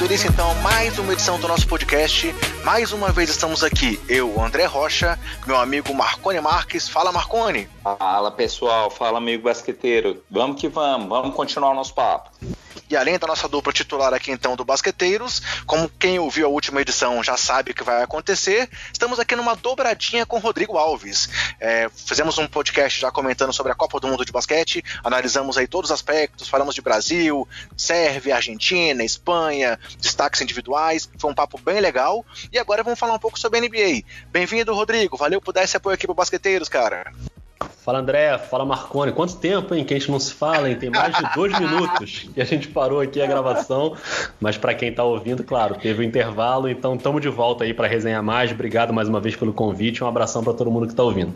início então mais uma edição do nosso podcast. Mais uma vez estamos aqui, eu, André Rocha, meu amigo Marcone Marques. Fala, Marcone! Fala pessoal, fala amigo basqueteiro. Vamos que vamos, vamos continuar o nosso papo. E além da nossa dupla titular aqui então do Basqueteiros, como quem ouviu a última edição já sabe o que vai acontecer, estamos aqui numa dobradinha com Rodrigo Alves. É, fizemos um podcast já comentando sobre a Copa do Mundo de Basquete, analisamos aí todos os aspectos, falamos de Brasil, Sérvia, Argentina, Espanha, destaques individuais, foi um papo bem legal. E agora vamos falar um pouco sobre a NBA. Bem-vindo, Rodrigo, valeu por dar esse apoio aqui pro Basqueteiros, cara. Fala André, fala Marcone. Quanto tempo, hein, que a gente não se fala, hein? Tem mais de dois minutos que a gente parou aqui a gravação. Mas para quem tá ouvindo, claro, teve um intervalo, então estamos de volta aí para resenhar mais. Obrigado mais uma vez pelo convite. Um abração para todo mundo que tá ouvindo.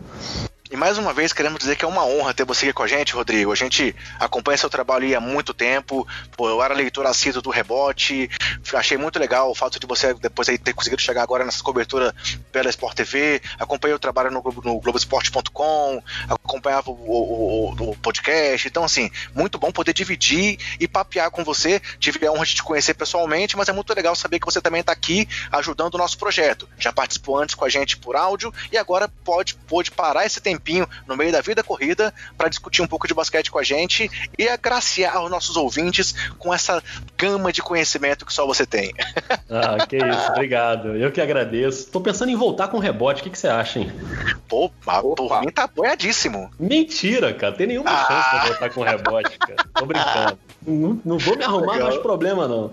E mais uma vez queremos dizer que é uma honra ter você aqui com a gente, Rodrigo. A gente acompanha seu trabalho há muito tempo. Pô, eu era leitor assíduo do rebote. Achei muito legal o fato de você depois aí ter conseguido chegar agora nessa cobertura pela Sport TV. Acompanhei o trabalho no, no Globoesporte.com, acompanhava o, o, o, o, podcast. Então, assim, muito bom poder dividir e papear com você. Tive a honra de te conhecer pessoalmente, mas é muito legal saber que você também está aqui ajudando o nosso projeto. Já participou antes com a gente por áudio e agora pode, pode parar esse tempo tempinho no meio da vida corrida para discutir um pouco de basquete com a gente e agraciar os nossos ouvintes com essa gama de conhecimento que só você tem. Ah, que isso, obrigado. Eu que agradeço. Tô pensando em voltar com rebote, o que, que você acha, hein? Pô, por mim tá apoiadíssimo. Mentira, cara, tem nenhuma ah. chance de voltar com rebote, cara. Tô brincando. Não, não, vou me arrumar Legal. mais problema, não.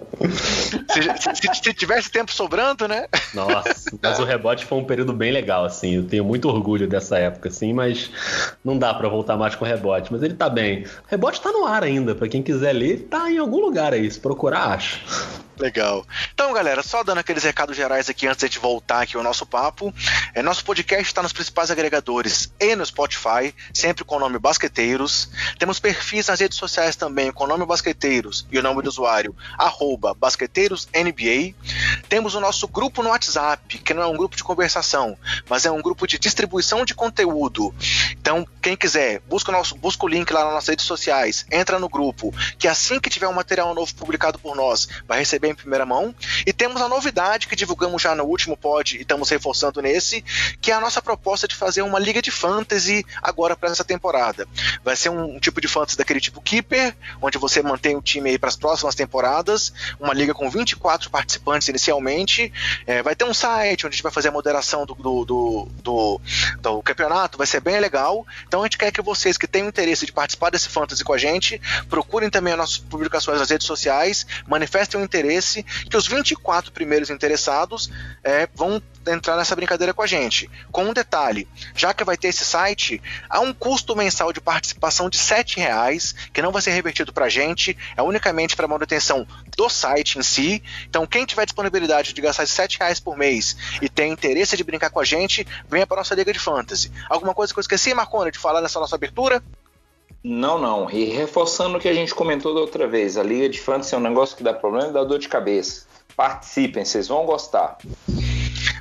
Se, se, se, tivesse tempo sobrando, né? Nossa, mas o rebote foi um período bem legal, assim. Eu tenho muito orgulho dessa época, assim, mas não dá para voltar mais com o rebote. Mas ele tá bem. O rebote tá no ar ainda, para quem quiser ler, tá em algum lugar aí. Se procurar, acho. Legal. Então, galera, só dando aqueles recados gerais aqui antes de voltar aqui ao nosso papo. É, nosso podcast está nos principais agregadores e no Spotify, sempre com o nome Basqueteiros. Temos perfis nas redes sociais também com o nome Basqueteiros e o nome do usuário, arroba BasqueteirosNBA. Temos o nosso grupo no WhatsApp, que não é um grupo de conversação, mas é um grupo de distribuição de conteúdo. Então, quem quiser, busca o, nosso, busca o link lá nas nossas redes sociais, entra no grupo, que assim que tiver um material novo publicado por nós, vai receber em primeira mão. E temos a novidade que divulgamos já no último pod e estamos reforçando nesse, que é a nossa proposta de fazer uma liga de fantasy agora para essa temporada. Vai ser um, um, tipo de fantasy daquele tipo Keeper, onde você mantém o time aí para as próximas temporadas, uma liga com 24 participantes inicialmente. É, vai ter um site onde a gente vai fazer a moderação do, do, do, do, do campeonato, vai ser bem legal. Então a gente quer que vocês que tenham interesse de participar desse fantasy com a gente, procurem também as nossas publicações nas redes sociais, manifestem o interesse interesse, que os 24 primeiros interessados é, vão entrar nessa brincadeira com a gente. Com um detalhe, já que vai ter esse site, há um custo mensal de participação de R$ reais que não vai ser revertido para a gente, é unicamente para manutenção do site em si. Então, quem tiver disponibilidade de gastar R$ reais por mês e tem interesse de brincar com a gente, venha para nossa Liga de Fantasy. Alguma coisa que eu esqueci, Marcona, de falar nessa nossa abertura? Não, não. E reforçando o que a gente comentou da outra vez, a Liga de Fantasy é um negócio que dá problema e dá dor de cabeça. Participem, vocês vão gostar.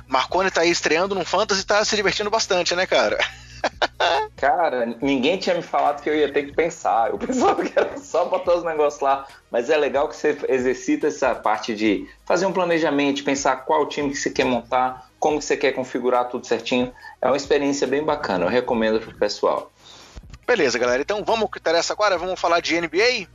Marconi tá aí estreando num Fantasy e tá se divertindo bastante, né, cara? Cara, ninguém tinha me falado que eu ia ter que pensar. Eu pensava que era só botar os negócios lá. Mas é legal que você exercita essa parte de fazer um planejamento, pensar qual time que você quer montar, como que você quer configurar tudo certinho. É uma experiência bem bacana. Eu recomendo pro pessoal. Beleza, galera. Então vamos o que interessa agora? Vamos falar de NBA?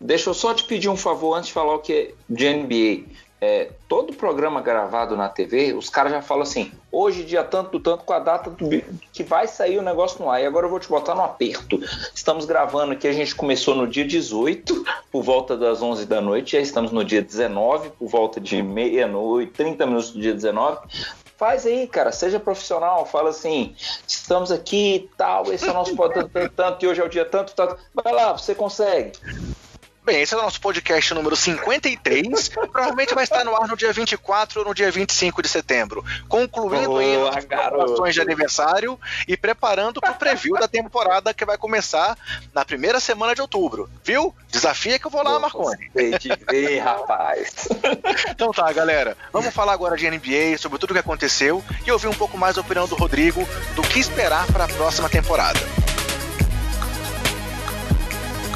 Deixa eu só te pedir um favor antes de falar o que é de NBA. É, todo programa gravado na TV, os caras já falam assim: hoje, dia tanto do tanto, com a data do, que vai sair o negócio no ar. E agora eu vou te botar no aperto. Estamos gravando aqui, a gente começou no dia 18, por volta das 11 da noite, já estamos no dia 19, por volta de meia-noite, 30 minutos do dia 19. Faz aí, cara, seja profissional, fala assim, estamos aqui e tal, esse é o nosso tanto, tanto, tanto, e hoje é o dia tanto, tanto. Vai lá, você consegue. Bem, esse é o nosso podcast número 53. Provavelmente vai estar no ar no dia 24 ou no dia 25 de setembro. Concluindo aí as gravações de aniversário e preparando para o preview da temporada que vai começar na primeira semana de outubro. Viu? Desafia que eu vou lá, Marconi. Ver, rapaz. então tá, galera. Vamos falar agora de NBA, sobre tudo o que aconteceu e ouvir um pouco mais a opinião do Rodrigo do que esperar para a próxima temporada.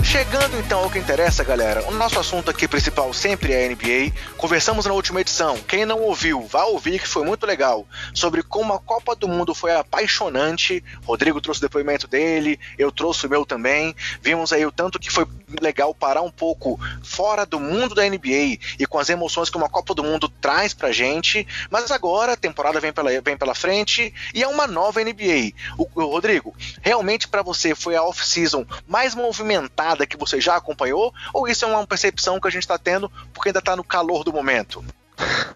Chegando então ao que interessa, galera. O nosso assunto aqui principal sempre é a NBA. Conversamos na última edição. Quem não ouviu, vá ouvir que foi muito legal. Sobre como a Copa do Mundo foi apaixonante. Rodrigo trouxe o depoimento dele, eu trouxe o meu também. Vimos aí o tanto que foi legal parar um pouco fora do mundo da NBA e com as emoções que uma Copa do Mundo traz pra gente. Mas agora a temporada vem pela, vem pela frente e é uma nova NBA. O, o Rodrigo, realmente para você foi a off-season mais movimentada que você já acompanhou? Ou isso é uma percepção que a gente está tendo porque ainda está no calor do momento?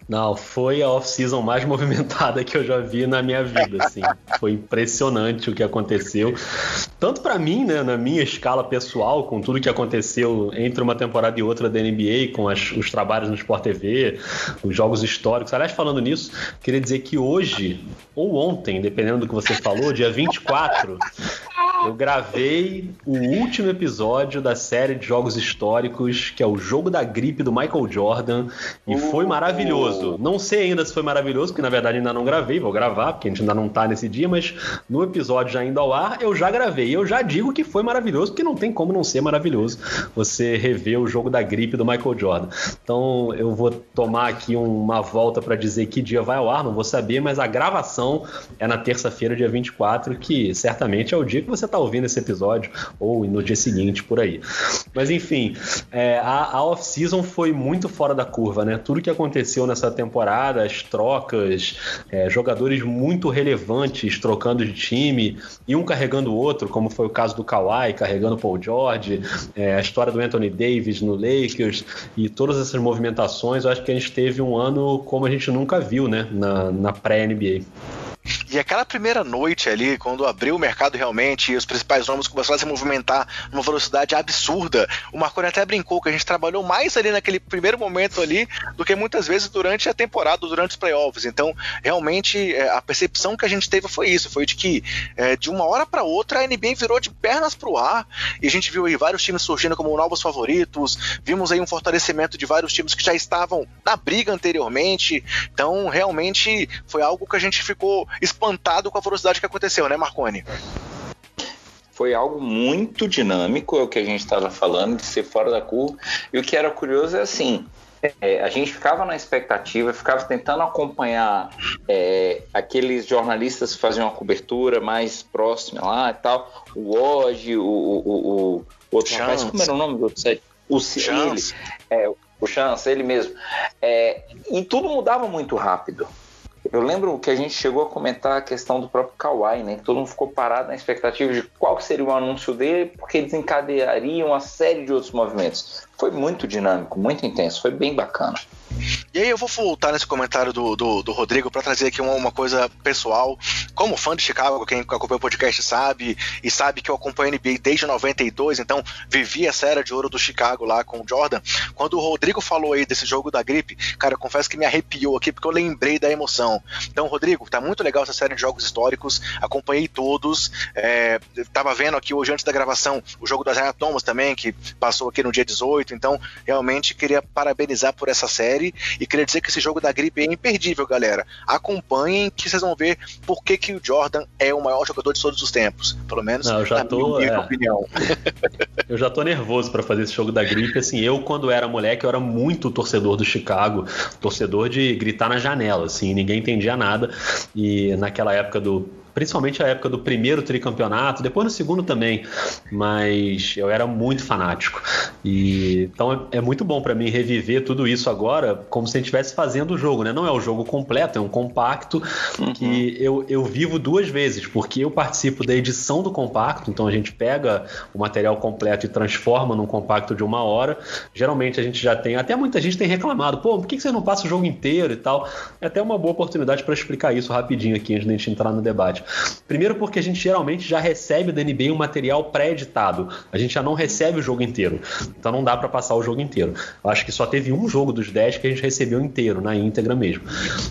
Não, foi a off-season mais movimentada que eu já vi na minha vida, assim. Foi impressionante o que aconteceu. Tanto para mim, né, na minha escala pessoal, com tudo que aconteceu entre uma temporada e outra da NBA, com as, os trabalhos no Sport TV, os jogos históricos. Aliás, falando nisso, queria dizer que hoje, ou ontem, dependendo do que você falou, dia 24, eu gravei o último episódio da série de jogos históricos, que é o Jogo da Gripe do Michael Jordan, e foi maravilhoso maravilhoso. Não sei ainda se foi maravilhoso, porque na verdade ainda não gravei, vou gravar, porque a gente ainda não tá nesse dia, mas no episódio já indo ao ar, eu já gravei. Eu já digo que foi maravilhoso, porque não tem como não ser maravilhoso você rever o jogo da gripe do Michael Jordan. Então eu vou tomar aqui uma volta para dizer que dia vai ao ar, não vou saber, mas a gravação é na terça-feira, dia 24, que certamente é o dia que você tá ouvindo esse episódio, ou no dia seguinte, por aí. Mas enfim, é, a, a off-season foi muito fora da curva, né? Tudo que aconteceu aconteceu nessa temporada, as trocas, é, jogadores muito relevantes trocando de time e um carregando o outro, como foi o caso do Kawhi carregando Paul George, é, a história do Anthony Davis no Lakers e todas essas movimentações, eu acho que a gente teve um ano como a gente nunca viu, né, na, na pré-NBA. E aquela primeira noite ali, quando abriu o mercado realmente e os principais nomes começaram a se movimentar numa velocidade absurda, o Marconi até brincou que a gente trabalhou mais ali naquele primeiro momento ali do que muitas vezes durante a temporada, durante os playoffs. Então, realmente, é, a percepção que a gente teve foi isso: foi de que é, de uma hora para outra a NBA virou de pernas pro ar e a gente viu aí vários times surgindo como novos favoritos, vimos aí um fortalecimento de vários times que já estavam na briga anteriormente. Então, realmente, foi algo que a gente ficou espantado com a velocidade que aconteceu, né, Marconi? Foi algo muito dinâmico, é o que a gente estava falando, de ser fora da curva. E o que era curioso é assim: é, a gente ficava na expectativa, ficava tentando acompanhar é, aqueles jornalistas que faziam uma cobertura mais próxima lá e tal. O Oji, o, o, o, o outro Chance. rapaz, como era o nome do outro set? O Chance. Ele, é, o Chance, ele mesmo. É, e tudo mudava muito rápido. Eu lembro que a gente chegou a comentar a questão do próprio Kawhi, né? Que todo mundo ficou parado na expectativa de qual seria o anúncio dele, porque desencadearia uma série de outros movimentos. Foi muito dinâmico, muito intenso, foi bem bacana. E aí eu vou voltar nesse comentário do, do, do Rodrigo para trazer aqui uma, uma, coisa pessoal. Como fã de Chicago, quem acompanha o podcast sabe, e sabe que eu acompanho a NBA desde 92, então vivi essa era de ouro do Chicago lá com o Jordan. Quando o Rodrigo falou aí desse jogo da gripe, cara, eu confesso que me arrepiou aqui porque eu lembrei da emoção. Então, Rodrigo, tá muito legal essa série de jogos históricos, acompanhei todos. É, tava vendo aqui hoje antes da gravação o jogo da Zaya Thomas também, que passou aqui no dia 18, então realmente queria parabenizar por essa série e queria dizer que esse jogo da gripe é imperdível, galera. Acompanhem que vocês vão ver por que, que o Jordan é o maior jogador de todos os tempos. Pelo menos Não, eu já na tô, minha é... opinião. eu já tô nervoso para fazer esse jogo da gripe. Assim, eu, quando era moleque, eu era muito torcedor do Chicago, torcedor de gritar na janela, assim, ninguém entendia nada. E naquela época do principalmente a época do primeiro tricampeonato, depois no segundo também, mas eu era muito fanático. E então é, é muito bom para mim reviver tudo isso agora, como se a gente estivesse fazendo o jogo, né? Não é o jogo completo, é um compacto uhum. que eu, eu vivo duas vezes, porque eu participo da edição do compacto, então a gente pega o material completo e transforma num compacto de uma hora. Geralmente a gente já tem, até muita gente tem reclamado, pô, por que você não passa o jogo inteiro e tal? É até uma boa oportunidade para explicar isso rapidinho aqui antes de a gente entrar no debate. Primeiro porque a gente geralmente já recebe da NBA um material pré-editado. A gente já não recebe o jogo inteiro. Então não dá para passar o jogo inteiro. Eu acho que só teve um jogo dos 10 que a gente recebeu inteiro, na íntegra mesmo.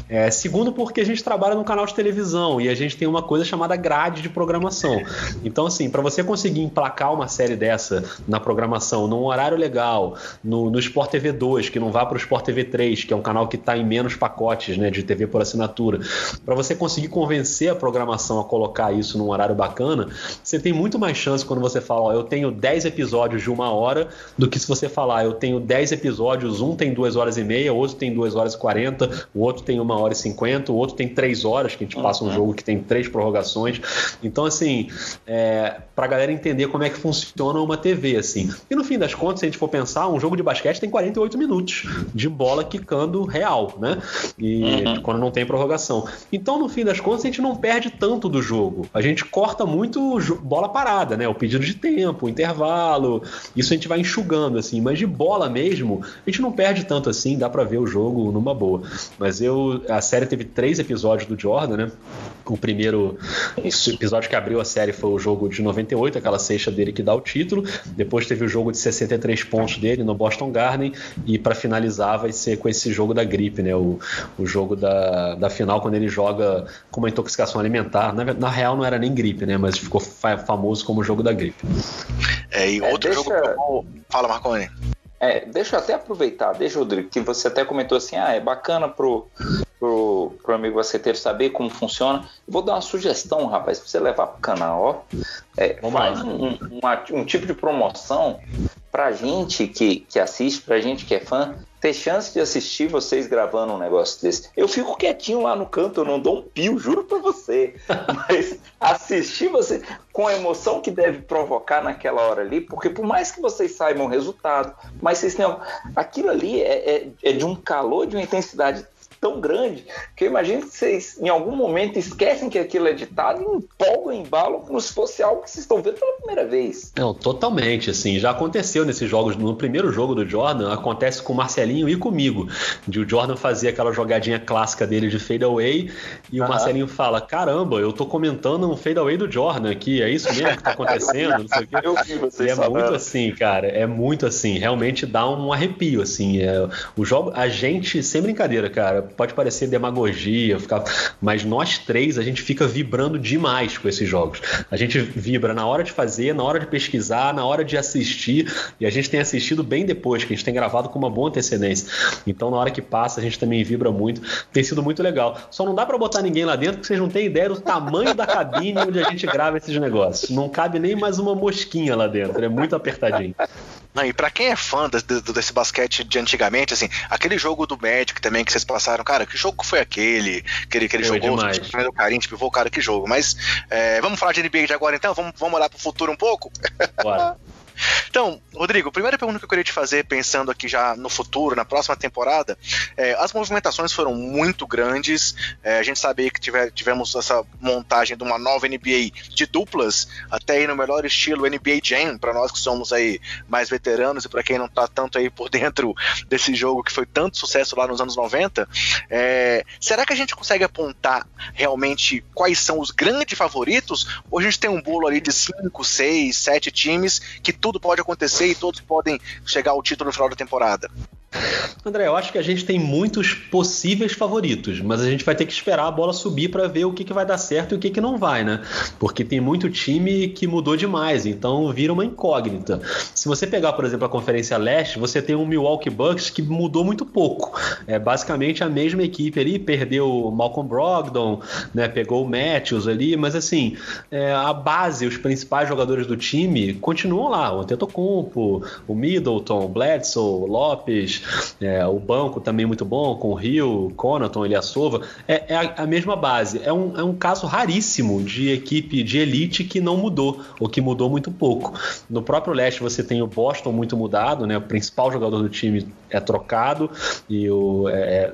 É, segundo porque a gente trabalha num canal de televisão e a gente tem uma coisa chamada grade de programação. Então assim, para você conseguir emplacar uma série dessa na programação, num horário legal, no, no Sport TV 2, que não vá para o Sport TV 3, que é um canal que está em menos pacotes né, de TV por assinatura, para você conseguir convencer a programação relação a colocar isso num horário bacana, você tem muito mais chance quando você fala, ó, eu tenho 10 episódios de uma hora, do que se você falar, eu tenho 10 episódios, um tem duas horas e meia, outro tem duas horas e 40, o outro tem uma hora e 50, o outro tem três horas, que a gente passa um uhum. jogo que tem três prorrogações. Então, assim, é, pra galera entender como é que funciona uma TV, assim. E no fim das contas, se a gente for pensar, um jogo de basquete tem 48 minutos de bola quicando real, né? E uhum. quando não tem prorrogação. Então, no fim das contas, a gente não perde tanto do jogo. A gente corta muito bola parada, né? O pedido de tempo, o intervalo. Isso a gente vai enxugando, assim. Mas de bola mesmo, a gente não perde tanto assim, dá para ver o jogo numa boa. Mas eu. A série teve três episódios do Jordan, né? O primeiro episódio que abriu a série foi o jogo de 98, aquela sexta dele que dá o título. Depois teve o jogo de 63 pontos dele no Boston Garden. E para finalizar, vai ser com esse jogo da gripe, né? O, o jogo da, da final, quando ele joga com uma intoxicação alimentar. Na, na real, não era nem gripe, né? Mas ficou famoso como o jogo da gripe. É, e outro é, deixa... jogo. Fala, Marconi. É, deixa eu até aproveitar, deixa, Rodrigo, que você até comentou assim, ah, é bacana pro, pro, pro amigo basqueteiro saber como funciona. Vou dar uma sugestão, rapaz, pra você levar pro canal, ó. É, faz um, um, um, tipo de promoção pra gente que, que assiste, pra gente que é fã, ter chance de assistir vocês gravando um negócio desse. Eu fico quietinho lá no canto, eu não dou um pio, juro pra você. Mas assistir você com a emoção que deve provocar naquela hora ali, porque por mais que vocês saibam o resultado, mas vocês tenham. Aquilo ali é, é, é de um calor, de uma intensidade tão grande que eu imagino que vocês, em algum momento, esquecem que aquilo é ditado e empolgam, embalam como se fosse algo que vocês estão vendo pela primeira vez. Não, totalmente, assim. Já aconteceu nesses jogos. No primeiro jogo do Jordan, acontece com o Marcelinho e comigo. De o Jordan fazer aquela jogadinha clássica dele de fade away e o Marcelinho fala: Caramba, eu tô comentando um fade away do Jordan aqui, é isso mesmo que tá acontecendo? Não sei o quê. Eu vi vocês e é falando. muito assim, cara. É muito assim. Realmente dá um arrepio, assim. É, o jogo, a gente, sem brincadeira, cara, pode parecer demagogia, ficar, mas nós três a gente fica vibrando demais com esses jogos. A gente vibra na hora de fazer, na hora de pesquisar, na hora de assistir, e a gente tem assistido bem depois, que a gente tem gravado com uma boa antecedência. Então, na hora que passa, a gente também vibra muito. Tem sido muito legal. Só não dá para botar ninguém lá dentro, porque vocês não têm ideia do tamanho da cabine onde a gente grava esses negócios. Não cabe nem mais uma mosquinha lá dentro, é muito apertadinho. Não, e pra quem é fã de, de, desse basquete de antigamente, assim, aquele jogo do Magic também que vocês passaram, cara, que jogo foi aquele? Que ele, que ele jogou? O carinho, tipo, cara, que jogo. Mas é, vamos falar de NBA de agora então? Vamos, vamos olhar pro futuro um pouco? Bora. Então, Rodrigo, a primeira pergunta que eu queria te fazer, pensando aqui já no futuro, na próxima temporada, é, as movimentações foram muito grandes. É, a gente sabia que tiver, tivemos essa montagem de uma nova NBA de duplas, até aí no melhor estilo NBA Jam, para nós que somos aí mais veteranos e para quem não está tanto aí por dentro desse jogo que foi tanto sucesso lá nos anos 90. É, será que a gente consegue apontar realmente quais são os grandes favoritos? Ou a gente tem um bolo ali de 5, 6, 7 times que tudo tudo pode acontecer e todos podem chegar ao título no final da temporada. André, eu acho que a gente tem muitos possíveis favoritos, mas a gente vai ter que esperar a bola subir para ver o que, que vai dar certo e o que, que não vai, né? Porque tem muito time que mudou demais, então vira uma incógnita. Se você pegar, por exemplo, a Conferência Leste, você tem um Milwaukee Bucks que mudou muito pouco. É basicamente a mesma equipe ali, perdeu o Malcolm Brogdon, né? Pegou o Matthews ali, mas assim, é, a base, os principais jogadores do time continuam lá. O Antetokounmpo, o Middleton, o Bledsoe, o Lopes, é, o banco também muito bom, com o Rio, Conaton, Eliasova. É, é a, a, mesma base. É um, é um caso raríssimo de equipe de elite que não mudou, ou que mudou muito pouco. No próprio leste você tem o Boston muito mudado, né? O principal jogador do time é trocado e o, é, é,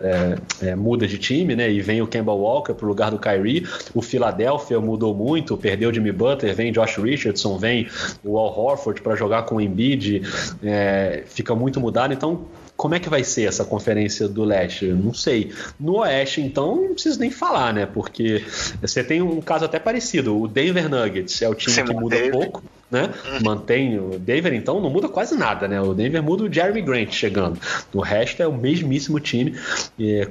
é, é muda de time, né? E vem o Kemba Walker para o lugar do Kyrie. O Philadelphia mudou muito, perdeu o Jimmy Butler, vem Josh Richardson, vem o Al Horford para jogar com o Embiid, é, fica muito mudado. Então como é que vai ser essa conferência do leste? Não sei. No oeste, então, não preciso nem falar, né? Porque você tem um caso até parecido. O Denver Nuggets é o time que muda pouco, né? Uhum. Mantém o Denver, então, não muda quase nada, né? O Denver muda o Jeremy Grant chegando. O resto é o mesmíssimo time,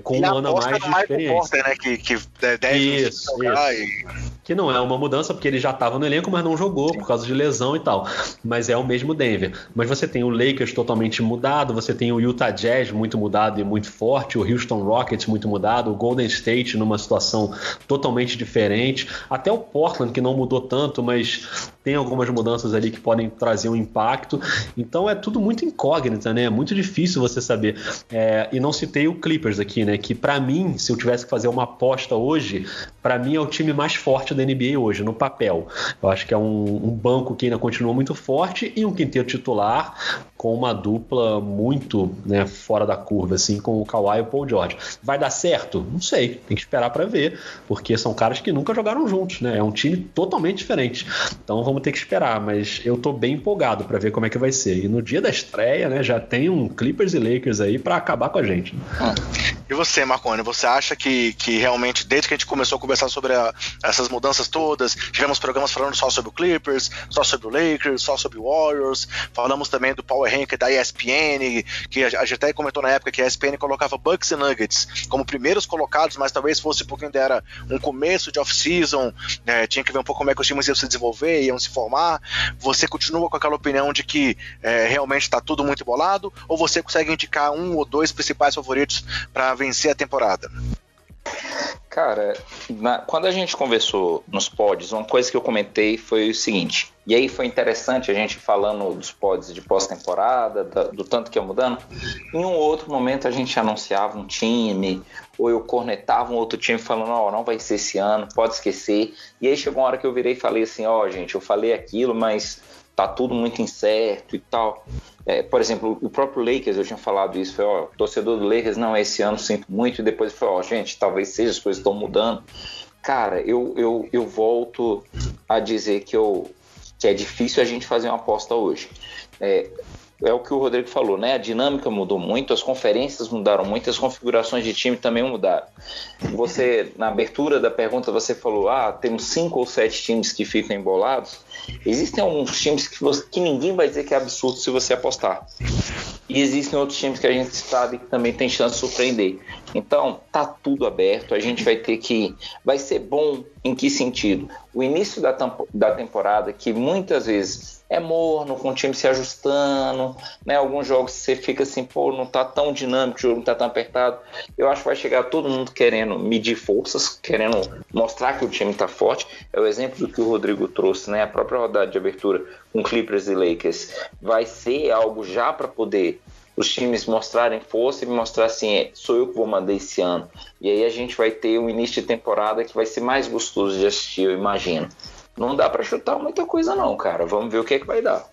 com um ano a mais de experiência. Porter, né? Que, que deve isso, isso. E que não é uma mudança porque ele já estava no elenco, mas não jogou por causa de lesão e tal. Mas é o mesmo Denver. Mas você tem o Lakers totalmente mudado, você tem o Utah Jazz muito mudado e muito forte, o Houston Rockets muito mudado, o Golden State numa situação totalmente diferente, até o Portland que não mudou tanto, mas tem algumas mudanças ali que podem trazer um impacto. Então é tudo muito incógnita, né? É muito difícil você saber. É, e não citei o Clippers aqui, né? Que para mim, se eu tivesse que fazer uma aposta hoje, para mim é o time mais forte da NBA hoje, no papel. Eu acho que é um, um banco que ainda continua muito forte e um quinteto titular com uma dupla muito né, fora da curva, assim, com o Kawhi e o Paul George. Vai dar certo? Não sei, tem que esperar para ver, porque são caras que nunca jogaram juntos, né? É um time totalmente diferente. Então vamos ter que esperar, mas eu tô bem empolgado para ver como é que vai ser. E no dia da estreia, né, já tem um Clippers e Lakers aí para acabar com a gente. E você, Marconi, você acha que, que realmente, desde que a gente começou a conversar sobre a, essas mudanças todas, tivemos programas falando só sobre o Clippers, só sobre o Lakers, só sobre o Warriors, falamos também do Power Rank da ESPN, que a, gente até comentou na época que a ESPN colocava Bucks e Nuggets como primeiros colocados, mas talvez fosse um pouquinho era um começo de off-season, né, tinha que ver um pouco como é que os times iam se desenvolver, iam se formar. Você continua com aquela opinião de que é, realmente está tudo muito embolado, ou você consegue indicar um ou dois principais favoritos para vencer a temporada? Cara, na, quando a gente conversou nos pods, uma coisa que eu comentei foi o seguinte, e aí foi interessante a gente falando dos pods de pós-temporada, do tanto que ia mudando. Em um outro momento a gente anunciava um time, ou eu cornetava um outro time falando, ó, oh, não vai ser esse ano, pode esquecer. E aí chegou uma hora que eu virei e falei assim, ó, oh, gente, eu falei aquilo, mas tá tudo muito incerto e tal. É, por exemplo, o próprio Lakers, eu tinha falado isso, foi, ó, torcedor do Lakers, não, esse ano sinto muito, e depois foi, ó, gente, talvez seja, as coisas estão mudando. Cara, eu, eu, eu volto a dizer que, eu, que é difícil a gente fazer uma aposta hoje. É, é o que o Rodrigo falou, né? A dinâmica mudou muito, as conferências mudaram muito, as configurações de time também mudaram. Você, na abertura da pergunta, você falou: ah, temos cinco ou sete times que ficam embolados. Existem alguns times que, você, que ninguém vai dizer que é absurdo se você apostar. E existem outros times que a gente sabe que também tem chance de surpreender. Então, tá tudo aberto. A gente vai ter que. Vai ser bom em que sentido? O início da, da temporada, que muitas vezes é morno, com o time se ajustando, né? Alguns jogos você fica assim, pô, não tá tão dinâmico, o jogo não tá tão apertado. Eu acho que vai chegar todo mundo querendo medir forças, querendo mostrar que o time tá forte. É o exemplo do que o Rodrigo trouxe, né? A própria rodada de abertura com Clippers e Lakers vai ser algo já para poder os times mostrarem força e mostrar assim, é, sou eu que vou mandar esse ano. E aí a gente vai ter um início de temporada que vai ser mais gostoso de assistir, eu imagino. Não dá para chutar muita coisa não, cara. Vamos ver o que é que vai dar.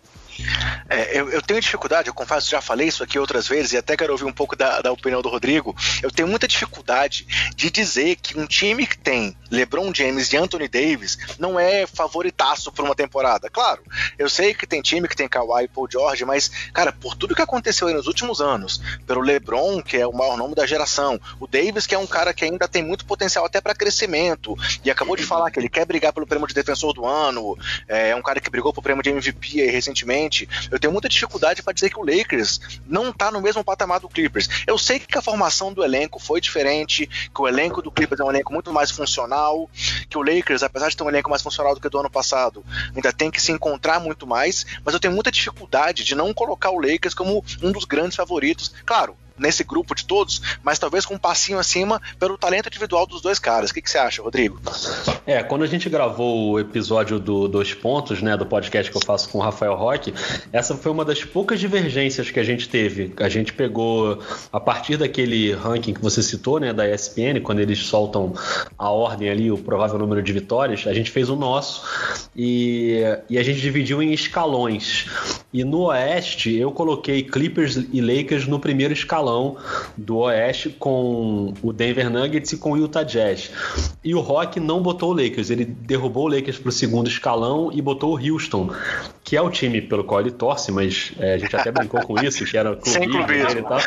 É, eu, eu, tenho dificuldade, eu confesso, já falei isso aqui outras vezes e até quero ouvir um pouco da, da, opinião do Rodrigo. Eu tenho muita dificuldade de dizer que um time que tem LeBron James e Anthony Davis não é favoritaço por uma temporada. Claro, eu sei que tem time que tem Kawhi e Paul George, mas, cara, por tudo que aconteceu aí nos últimos anos, pelo LeBron, que é o maior nome da geração, o Davis, que é um cara que ainda tem muito potencial até para crescimento, e acabou de falar que ele quer brigar pelo prêmio de defensor do ano, é um cara que brigou pro prêmio de MVP aí eu tenho muita dificuldade para dizer que o Lakers não está no mesmo patamar do Clippers. Eu sei que a formação do elenco foi diferente, que o elenco do Clippers é um elenco muito mais funcional, que o Lakers, apesar de ter um elenco mais funcional do que do ano passado, ainda tem que se encontrar muito mais, mas eu tenho muita dificuldade de não colocar o Lakers como um dos grandes favoritos. Claro, nesse grupo de todos, mas talvez com um passinho acima pelo talento individual dos dois caras. O que, que você acha, Rodrigo? É, quando a gente gravou o episódio do Dois Pontos, né, do podcast que eu faço com o Rafael Roque, essa foi uma das poucas divergências que a gente teve. A gente pegou, a partir daquele ranking que você citou, né, da ESPN, quando eles soltam a ordem ali, o provável número de vitórias, a gente fez o nosso e, e a gente dividiu em escalões. E no Oeste, eu coloquei Clippers e Lakers no primeiro escalão escalão do Oeste com o Denver Nuggets e com o Utah Jazz. E o Rock não botou o Lakers, ele derrubou o Lakers para o segundo escalão e botou o Houston, que é o time pelo qual ele torce, mas é, a gente até brincou com isso, que era clubismo dele e tal.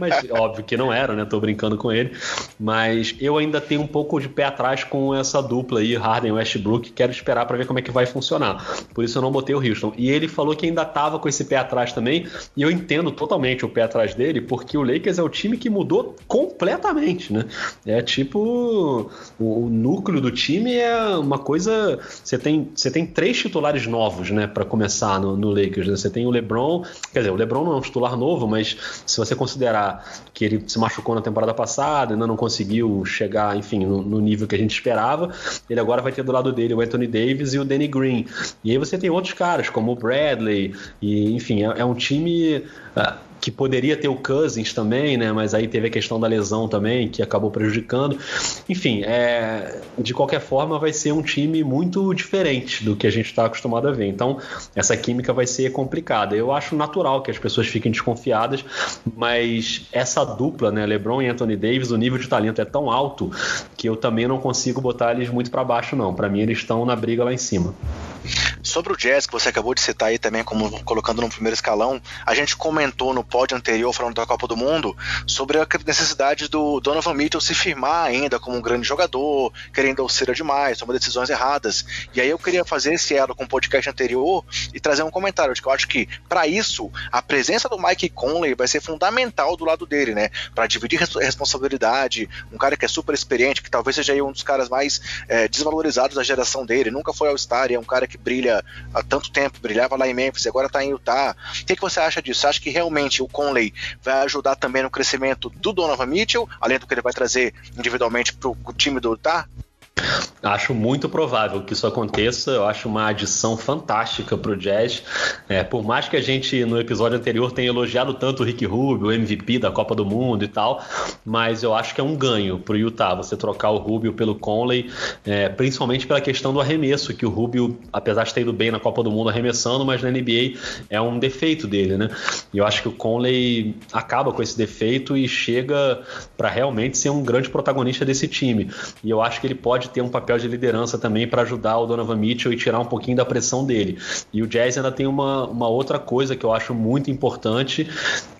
Mas óbvio que não era, né? Tô brincando com ele. Mas eu ainda tenho um pouco de pé atrás com essa dupla aí, Harden e Westbrook, quero esperar para ver como é que vai funcionar. Por isso eu não botei o Houston. E ele falou que ainda tava com esse pé atrás também, e eu entendo totalmente o pé atrás dele, porque o Lakers é o time que mudou completamente, né? É tipo o, o núcleo do time é uma coisa. Você tem, você tem três titulares novos, né, para começar no, no Lakers. Né? Você tem o LeBron, quer dizer, o LeBron não é um titular novo, mas se você considerar que ele se machucou na temporada passada, ainda não conseguiu chegar, enfim, no, no nível que a gente esperava, ele agora vai ter do lado dele o Anthony Davis e o Danny Green. E aí você tem outros caras como o Bradley e, enfim, é, é um time. Uh, que poderia ter o Cousins também, né? Mas aí teve a questão da lesão também, que acabou prejudicando. Enfim, é, de qualquer forma, vai ser um time muito diferente do que a gente está acostumado a ver. Então, essa química vai ser complicada. Eu acho natural que as pessoas fiquem desconfiadas, mas essa dupla, né? LeBron e Anthony Davis, o nível de talento é tão alto que eu também não consigo botar eles muito para baixo, não. Para mim, eles estão na briga lá em cima. Sobre o Jazz, que você acabou de citar aí também, como colocando no primeiro escalão, a gente comentou no pódio anterior, falando da Copa do Mundo, sobre a necessidade do Donovan Mitchell se firmar ainda como um grande jogador, querendo auxílio demais, tomar decisões erradas. E aí eu queria fazer esse elo com o podcast anterior e trazer um comentário de que eu acho que, para isso, a presença do Mike Conley vai ser fundamental do lado dele, né? Para dividir responsabilidade, um cara que é super experiente, que talvez seja um dos caras mais é, desvalorizados da geração dele, nunca foi All-Star, é um cara que brilha há tanto tempo, brilhava lá em Memphis, agora está em Utah. O que, que você acha disso? Você acha que realmente o Conley vai ajudar também no crescimento do Donovan Mitchell, além do que ele vai trazer individualmente para o time do Utah? Acho muito provável que isso aconteça. Eu acho uma adição fantástica para o Jazz. É, por mais que a gente no episódio anterior tenha elogiado tanto o Rick Rubio, o MVP da Copa do Mundo e tal, mas eu acho que é um ganho para o Utah você trocar o Rubio pelo Conley, é, principalmente pela questão do arremesso, que o Rubio, apesar de ter ido bem na Copa do Mundo arremessando, mas na NBA é um defeito dele, né? E eu acho que o Conley acaba com esse defeito e chega para realmente ser um grande protagonista desse time. E eu acho que ele pode ter um papel de liderança também para ajudar o Donovan Mitchell e tirar um pouquinho da pressão dele. E o Jazz ainda tem uma, uma outra coisa que eu acho muito importante,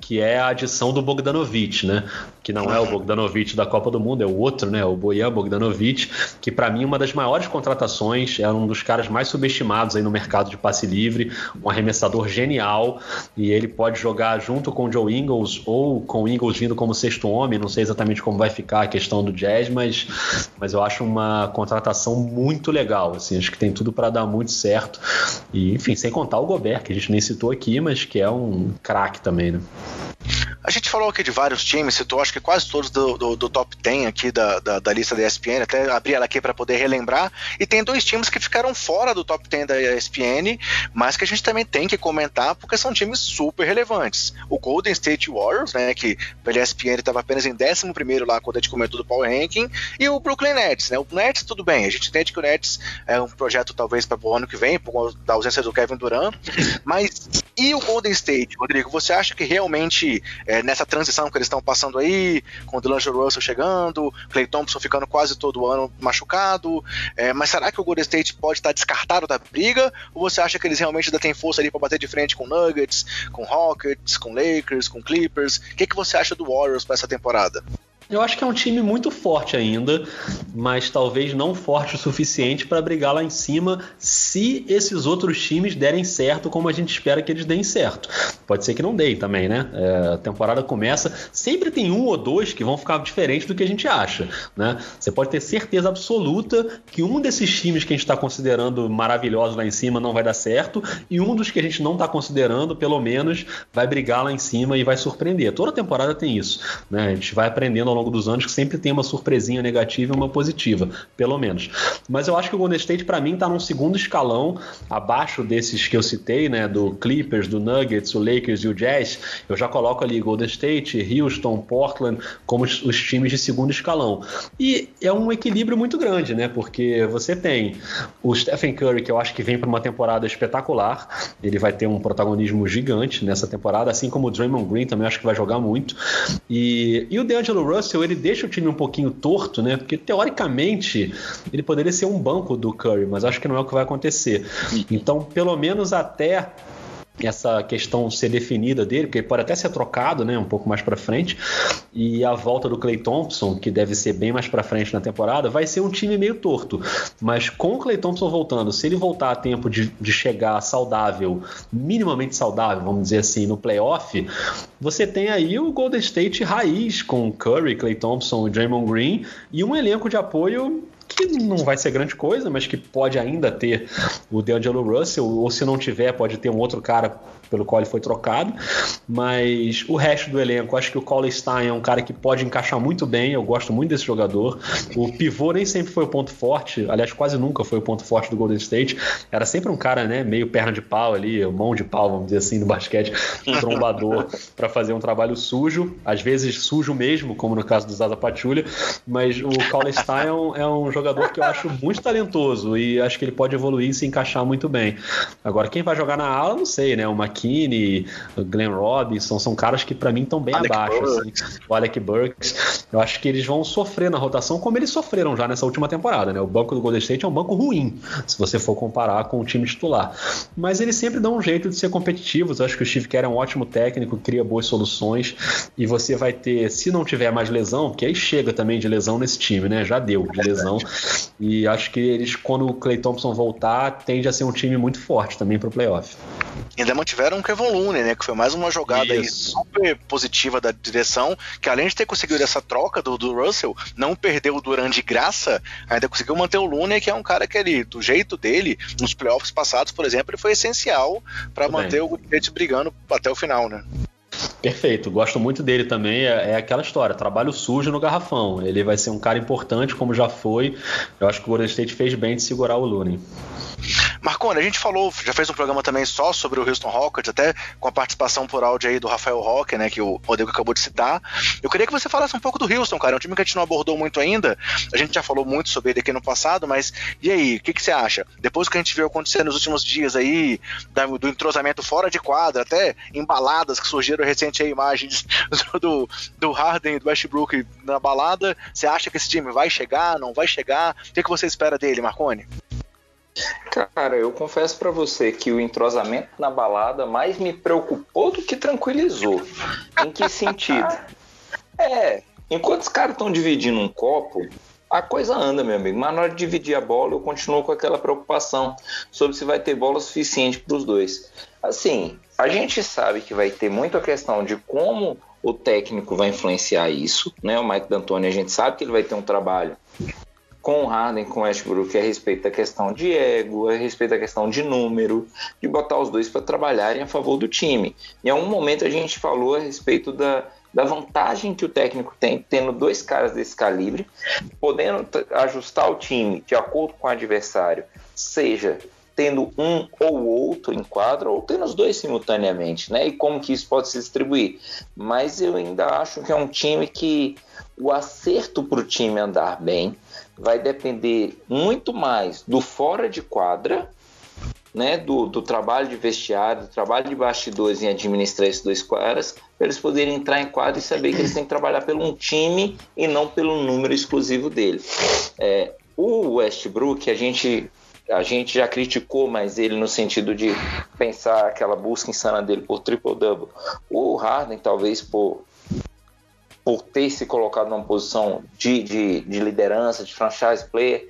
que é a adição do Bogdanovic, né? Que não é o Bogdanovic da Copa do Mundo, é o outro, né? O Bojan Bogdanovic, que para mim é uma das maiores contratações, é um dos caras mais subestimados aí no mercado de passe livre, um arremessador genial, e ele pode jogar junto com o Joe Ingles ou com o Ingles vindo como sexto homem, não sei exatamente como vai ficar a questão do Jazz, mas, mas eu acho uma contratação muito legal, assim, acho que tem tudo para dar muito certo. E, enfim, sem contar o Gobert, que a gente nem citou aqui, mas que é um craque também, né? A gente falou aqui de vários times, citou acho que quase todos do, do, do top 10 aqui da, da, da, lista da ESPN, até abri ela aqui para poder relembrar. E tem dois times que ficaram fora do top 10 da ESPN, mas que a gente também tem que comentar porque são times super relevantes. O Golden State Warriors, né, que pela ESPN estava apenas em 11 lá quando a gente comentou do Power Ranking, e o Brooklyn Nets. Né? O Nets, tudo bem, a gente entende que o Nets é um projeto talvez para o ano que vem, por causa da ausência do Kevin Durant, mas e o Golden State, Rodrigo? Você acha que realmente é, nessa transição que eles estão passando aí, com o D'Angelo Russell chegando, Clay Thompson ficando quase todo ano machucado, é, mas será que o Golden State pode estar descartado da briga? Ou você acha que eles realmente ainda têm força ali para bater de frente com Nuggets, com Rockets, com Lakers, com Clippers? O que, que você acha do Warriors para essa temporada? Eu acho que é um time muito forte ainda, mas talvez não forte o suficiente para brigar lá em cima se esses outros times derem certo como a gente espera que eles deem certo. Pode ser que não deem também, né? É, a temporada começa, sempre tem um ou dois que vão ficar diferente do que a gente acha, né? Você pode ter certeza absoluta que um desses times que a gente está considerando maravilhosos lá em cima não vai dar certo e um dos que a gente não está considerando, pelo menos, vai brigar lá em cima e vai surpreender. Toda temporada tem isso, né? A gente vai aprendendo ao longo dos anos que sempre tem uma surpresinha negativa e uma positiva, pelo menos. Mas eu acho que o Golden State, para mim, está num segundo escalão, abaixo desses que eu citei, né? Do Clippers, do Nuggets, o Lakers e o Jazz. Eu já coloco ali Golden State, Houston, Portland como os, os times de segundo escalão. E é um equilíbrio muito grande, né? Porque você tem o Stephen Curry, que eu acho que vem para uma temporada espetacular. Ele vai ter um protagonismo gigante nessa temporada, assim como o Draymond Green também acho que vai jogar muito. E, e o DeAngelo Russell Russell ele deixa o time um pouquinho torto, né? Porque teoricamente ele poderia ser um banco do Curry, mas acho que não é o que vai acontecer. Então, pelo menos até essa questão ser definida dele, porque pode até ser trocado, né, um pouco mais para frente, e a volta do Clay Thompson, que deve ser bem mais para frente na temporada, vai ser um time meio torto. Mas com o Clay Thompson voltando, se ele voltar a tempo de, de chegar saudável, minimamente saudável, vamos dizer assim, no playoff, você tem aí o Golden State raiz com Curry, Clay Thompson Draymond Green e um elenco de apoio que não vai ser grande coisa, mas que pode ainda ter o DeAngelo Russell, ou se não tiver, pode ter um outro cara pelo qual ele foi trocado. Mas o resto do elenco, acho que o Colin Stein é um cara que pode encaixar muito bem. Eu gosto muito desse jogador. O pivô nem sempre foi o ponto forte, aliás, quase nunca foi o ponto forte do Golden State. Era sempre um cara, né, meio perna de pau ali, mão de pau, vamos dizer assim, no basquete, um trombador para fazer um trabalho sujo, às vezes sujo mesmo, como no caso do Zaza Pachulia. Mas o Colin Stein é um jogador que eu acho muito talentoso e acho que ele pode evoluir e se encaixar muito bem. Agora, quem vai jogar na ala, não sei, né? O McKinney, o Glenn Robinson, são caras que para mim estão bem Alec abaixo. Assim. O Alec Burks. Eu acho que eles vão sofrer na rotação como eles sofreram já nessa última temporada, né? O banco do Golden State é um banco ruim, se você for comparar com o time titular. Mas eles sempre dão um jeito de ser competitivos. Eu acho que o Steve Kerr é um ótimo técnico, cria boas soluções e você vai ter, se não tiver mais lesão, porque aí chega também de lesão nesse time, né? Já deu de lesão. E acho que eles, quando o Clay Thompson voltar, tende a ser um time muito forte também para o playoff. Ainda mantiveram o Kevin Looney, né? Que foi mais uma jogada super positiva da direção, que além de ter conseguido essa troca do, do Russell, não perdeu o Duran de graça, ainda conseguiu manter o Looney, que é um cara que ele, do jeito dele, nos playoffs passados, por exemplo, ele foi essencial para manter bem. o Golden brigando até o final, né? Perfeito, gosto muito dele também. É, é, aquela história, trabalho sujo no garrafão. Ele vai ser um cara importante, como já foi. Eu acho que o Golden State fez bem de segurar o Looney. Marconi, a gente falou, já fez um programa também só sobre o Houston Rockets, até com a participação por áudio aí do Rafael Roque, né, que o Rodrigo acabou de citar. Eu queria que você falasse um pouco do Houston, cara. É um time que a gente não abordou muito ainda. A gente já falou muito sobre ele aqui no passado, mas e aí, o que, que você acha? Depois que a gente viu acontecer nos últimos dias aí, do entrosamento fora de quadra, até embaladas que surgiram recente aí, imagens do, do Harden, do Westbrook na balada, você acha que esse time vai chegar, não vai chegar? O que, que você espera dele, Marconi? Cara, eu confesso para você que o entrosamento na balada mais me preocupou do que tranquilizou. em que sentido? É, enquanto os caras estão dividindo um copo, a coisa anda, meu amigo. Mas na hora de dividir a bola, eu continuo com aquela preocupação sobre se vai ter bola suficiente para os dois. Assim, a gente sabe que vai ter muita questão de como o técnico vai influenciar isso, né? O Mike D'Antoni, a gente sabe que ele vai ter um trabalho com o Harden, com o Westbrook, a respeito da questão de ego, a respeito da questão de número, de botar os dois para trabalharem a favor do time. Em algum momento a gente falou a respeito da, da vantagem que o técnico tem, tendo dois caras desse calibre, podendo ajustar o time de acordo com o adversário, seja tendo um ou outro em quadra ou tendo os dois simultaneamente, né? E como que isso pode se distribuir. Mas eu ainda acho que é um time que o acerto para o time andar bem vai depender muito mais do fora de quadra, né, do, do trabalho de vestiário, do trabalho de bastidores em administrar esses dois caras, para eles poderem entrar em quadra e saber que eles têm que trabalhar pelo um time e não pelo número exclusivo dele. É, o Westbrook, a gente a gente já criticou mais ele no sentido de pensar aquela busca insana dele por triple-double. O Harden, talvez por por ter se colocado numa posição de, de, de liderança, de franchise player,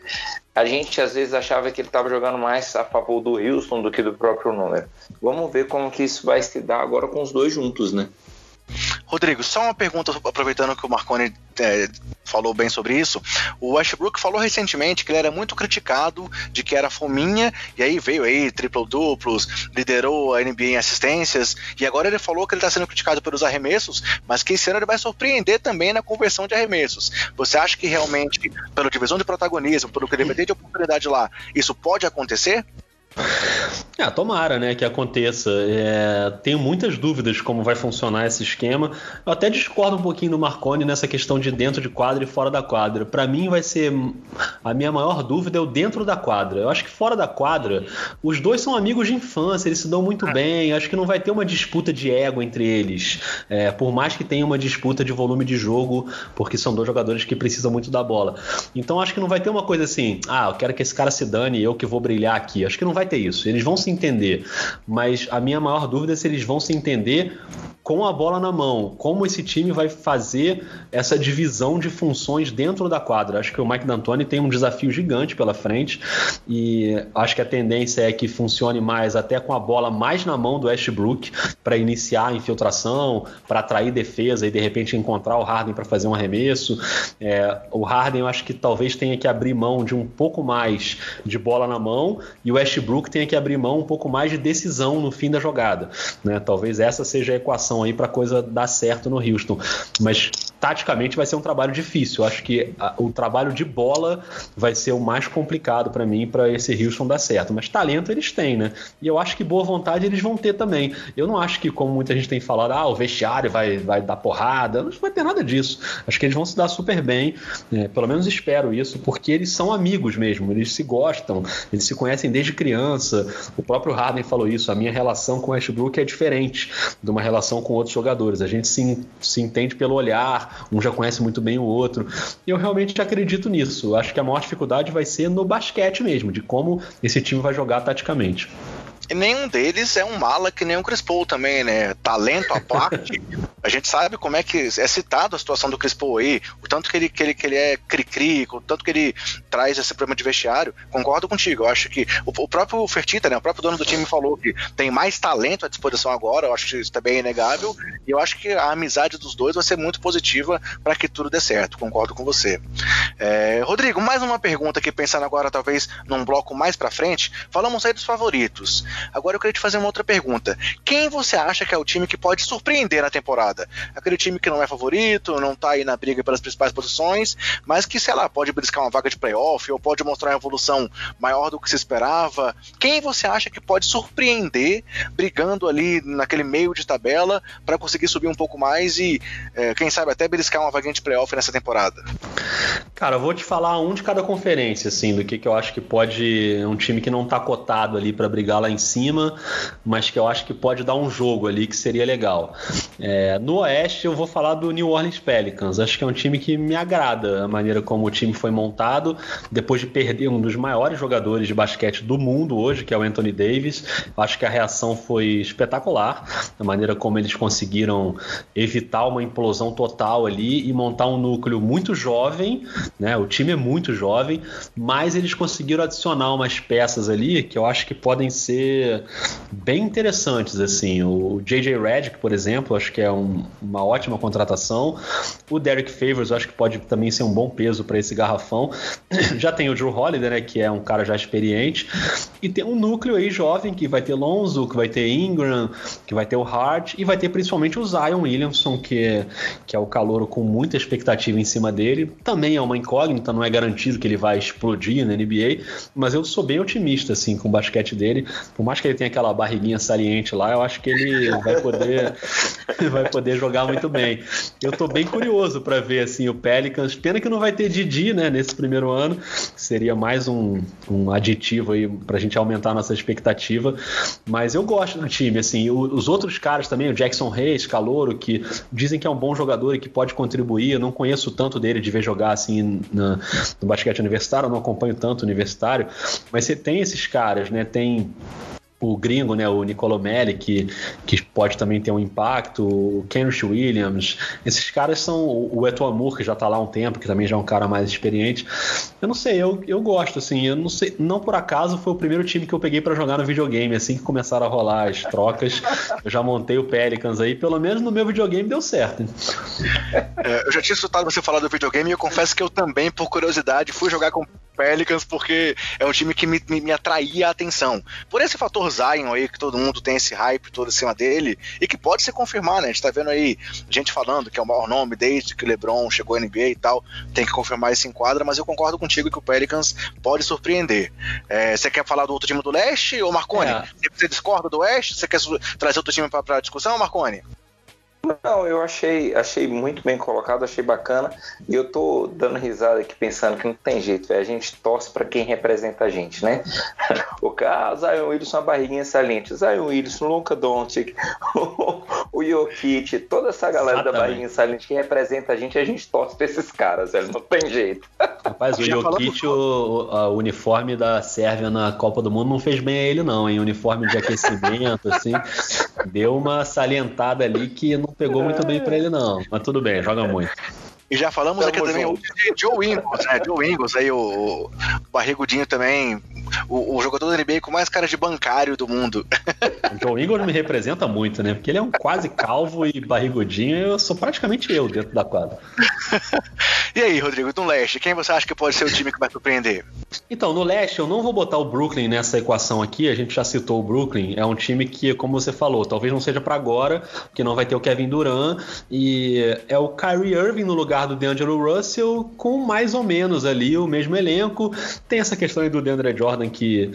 a gente às vezes achava que ele estava jogando mais a favor do Houston do que do próprio número. Vamos ver como que isso vai se dar agora com os dois juntos, né? Rodrigo, só uma pergunta, aproveitando que o Marconi é, falou bem sobre isso. O Westbrook falou recentemente que ele era muito criticado de que era fominha, e aí veio aí triplo-duplos, liderou a NBA em assistências, e agora ele falou que ele está sendo criticado pelos arremessos, mas que esse ano ele vai surpreender também na conversão de arremessos. Você acha que realmente, pela divisão de protagonismo, pelo que ele vai ter de oportunidade lá, isso pode acontecer? Ah, tomara, né, que aconteça. É, tenho muitas dúvidas como vai funcionar esse esquema. Eu até discordo um pouquinho do Marconi nessa questão de dentro de quadra e fora da quadra. Para mim vai ser a minha maior dúvida é o dentro da quadra. Eu acho que fora da quadra, os dois são amigos de infância, eles se dão muito é. bem. Acho que não vai ter uma disputa de ego entre eles. É, por mais que tenha uma disputa de volume de jogo, porque são dois jogadores que precisam muito da bola. Então acho que não vai ter uma coisa assim, ah, eu quero que esse cara se dane e eu que vou brilhar aqui. Acho que não vai ter isso. Eles vão se entender. Mas a minha maior dúvida é se eles vão se entender com a bola na mão, como esse time vai fazer essa divisão de funções dentro da quadra. Acho que o Mike D'Antoni tem um desafio gigante pela frente e acho que a tendência é que funcione mais até com a bola mais na mão do Westbrook para iniciar a infiltração, para atrair defesa e de repente encontrar o Harden para fazer um arremesso. É, o Harden eu acho que talvez tenha que abrir mão de um pouco mais de bola na mão e o Westbrook tenha que abrir mão um pouco mais de decisão no fim da jogada. Né? Talvez essa seja a equação aí para a coisa dar certo no Houston. Mas taticamente vai ser um trabalho difícil. Eu acho que a, o trabalho de bola vai ser o mais complicado para mim para esse Houston dar certo. Mas talento eles têm, né? E eu acho que boa vontade eles vão ter também. Eu não acho que, como muita gente tem falado, ah, o vestiário vai, vai dar porrada. Não vai ter nada disso. Acho que eles vão se dar super bem. Né? Pelo menos espero isso, porque eles são amigos mesmo. Eles se gostam, eles se conhecem desde criança. O próprio Harden falou isso. A minha relação com o Westbrook é diferente de uma relação com outros jogadores. A gente se, se entende pelo olhar, um já conhece muito bem o outro. E eu realmente acredito nisso. Acho que a maior dificuldade vai ser no basquete mesmo, de como esse time vai jogar taticamente. E nenhum deles é um mala que nem o Chris Paul também, né? Talento à parte. a gente sabe como é que é citado a situação do Chris Paul aí, o tanto que ele, que ele, que ele é cri-cri, o tanto que ele traz esse problema de vestiário. Concordo contigo. Eu acho que o, o próprio Fertita, né? O próprio dono do time falou que tem mais talento à disposição agora. Eu acho que isso também é inegável. E eu acho que a amizade dos dois vai ser muito positiva para que tudo dê certo. Concordo com você. É, Rodrigo, mais uma pergunta aqui, pensando agora talvez num bloco mais para frente. Falamos aí dos favoritos. Agora eu queria te fazer uma outra pergunta. Quem você acha que é o time que pode surpreender na temporada? Aquele time que não é favorito, não tá aí na briga pelas principais posições, mas que, sei lá, pode briscar uma vaga de playoff ou pode mostrar uma evolução maior do que se esperava. Quem você acha que pode surpreender brigando ali naquele meio de tabela para conseguir subir um pouco mais e, é, quem sabe, até beliscar uma vaguinha de playoff nessa temporada? Cara, eu vou te falar um de cada conferência, assim, do que, que eu acho que pode. Um time que não tá cotado ali para brigar lá em cima, mas que eu acho que pode dar um jogo ali que seria legal. É, no Oeste, eu vou falar do New Orleans Pelicans. Acho que é um time que me agrada a maneira como o time foi montado, depois de perder um dos maiores jogadores de basquete do mundo hoje, que é o Anthony Davis. Acho que a reação foi espetacular, a maneira como eles conseguiram evitar uma implosão total ali e montar um núcleo muito jovem, né? O time é muito jovem, mas eles conseguiram adicionar umas peças ali que eu acho que podem ser bem interessantes assim. O JJ Redick, por exemplo, acho que é um, uma ótima contratação. O Derek Favors, acho que pode também ser um bom peso para esse garrafão. Já tem o Drew Holiday, né, que é um cara já experiente, e tem um núcleo aí jovem que vai ter Lonzo, que vai ter Ingram, que vai ter o Hart e vai ter principalmente o Zion Williamson, que é, que é o calouro com muita expectativa em cima dele. Também é uma incógnita, não é garantido que ele vai explodir na NBA, mas eu sou bem otimista assim com o basquete dele por mais que ele tenha aquela barriguinha saliente lá, eu acho que ele vai poder vai poder jogar muito bem. Eu estou bem curioso para ver assim o Pelicans. Pena que não vai ter Didi, né, nesse primeiro ano. Seria mais um, um aditivo aí para a gente aumentar a nossa expectativa. Mas eu gosto do time, assim. os outros caras também, o Jackson Reis, Calouro, que dizem que é um bom jogador e que pode contribuir. Eu não conheço tanto dele de ver jogar assim na, no basquete universitário, eu não acompanho tanto universitário. Mas você tem esses caras, né? Tem o gringo, né, o Nicolomelli, que, que pode também ter um impacto, o Kenrich Williams, esses caras são o Eto Amur, que já está lá há um tempo, que também já é um cara mais experiente. Eu não sei, eu, eu gosto, assim, eu não sei, não por acaso foi o primeiro time que eu peguei para jogar no videogame, assim que começaram a rolar as trocas, eu já montei o Pelicans aí, pelo menos no meu videogame deu certo. É, eu já tinha escutado você falar do videogame e eu confesso que eu também, por curiosidade, fui jogar com Pelicans porque é um time que me, me, me, atraía a atenção. Por esse fator Zion aí, que todo mundo tem esse hype todo em cima dele, e que pode se confirmar, né? A gente tá vendo aí gente falando que é o maior nome desde que o LeBron chegou à NBA e tal, tem que confirmar esse enquadra, mas eu concordo contigo que o Pelicans pode surpreender. É, você quer falar do outro time do leste, ou Marconi? É. Você discorda do oeste? Você quer trazer outro time para discussão, Marconi? Não, eu achei, achei muito bem colocado, achei bacana. E eu tô dando risada aqui pensando que não tem jeito, véio. a gente torce para quem representa a gente, né? o cara, ah, Zion Wilson, a barriguinha saliente, Zion Wilson, Luca Doncic, o Jokic, toda essa galera Exatamente. da barriguinha saliente que representa a gente, a gente torce pra esses caras, velho. Não tem jeito. Rapaz, o Jokic, o, o, uniforme da Sérvia na Copa do Mundo não fez bem a ele, não, hein? Uniforme de aquecimento, assim, deu uma salientada ali que não pegou muito bem pra ele, não. Mas tudo bem, joga muito. E já falamos Tamo aqui junto. também de Joe Ingles, né? Joe Ingles, aí o, o barrigudinho também, o, o, jogador da NBA com mais cara de bancário do mundo. O Joe Ingles me representa muito, né? Porque ele é um quase calvo e barrigudinho, eu sou praticamente eu dentro da quadra. e aí, Rodrigo, no leste, quem você acha que pode ser o time que vai surpreender? Então, no leste, eu não vou botar o Brooklyn nessa equação aqui, a gente já citou o Brooklyn, é um time que, como você falou, talvez não seja para agora, porque não vai ter o Kevin Durant, e é o Kyrie Irving no lugar do DeAngelo Russell, com mais ou menos ali o mesmo elenco. Tem essa questão aí do DeAndre Jordan que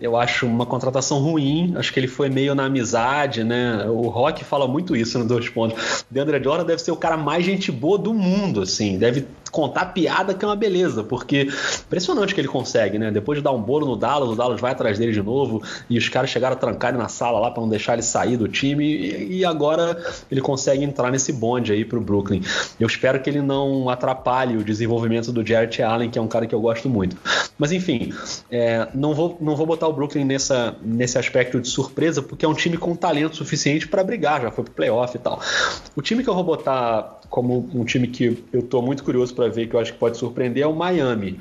eu acho uma contratação ruim. Acho que ele foi meio na amizade, né? O Rock fala muito isso nos dois pontos. DeAndre Jordan deve ser o cara mais gente boa do mundo, assim. Deve contar piada que é uma beleza, porque impressionante que ele consegue, né? Depois de dar um bolo no Dallas, o Dallas vai atrás dele de novo e os caras chegaram a trancar ele na sala lá para não deixar ele sair do time e, e, agora ele consegue entrar nesse bonde aí pro Brooklyn. Eu espero que ele não atrapalhe o desenvolvimento do Jarrett Allen, que é um cara que eu gosto muito. Mas enfim, é, não, vou, não vou botar o Brooklyn nessa, nesse aspecto de surpresa, porque é um time com talento suficiente para brigar, já foi pro playoff e tal. O time que eu vou botar como um time que eu estou muito curioso para ver, que eu acho que pode surpreender, é o Miami,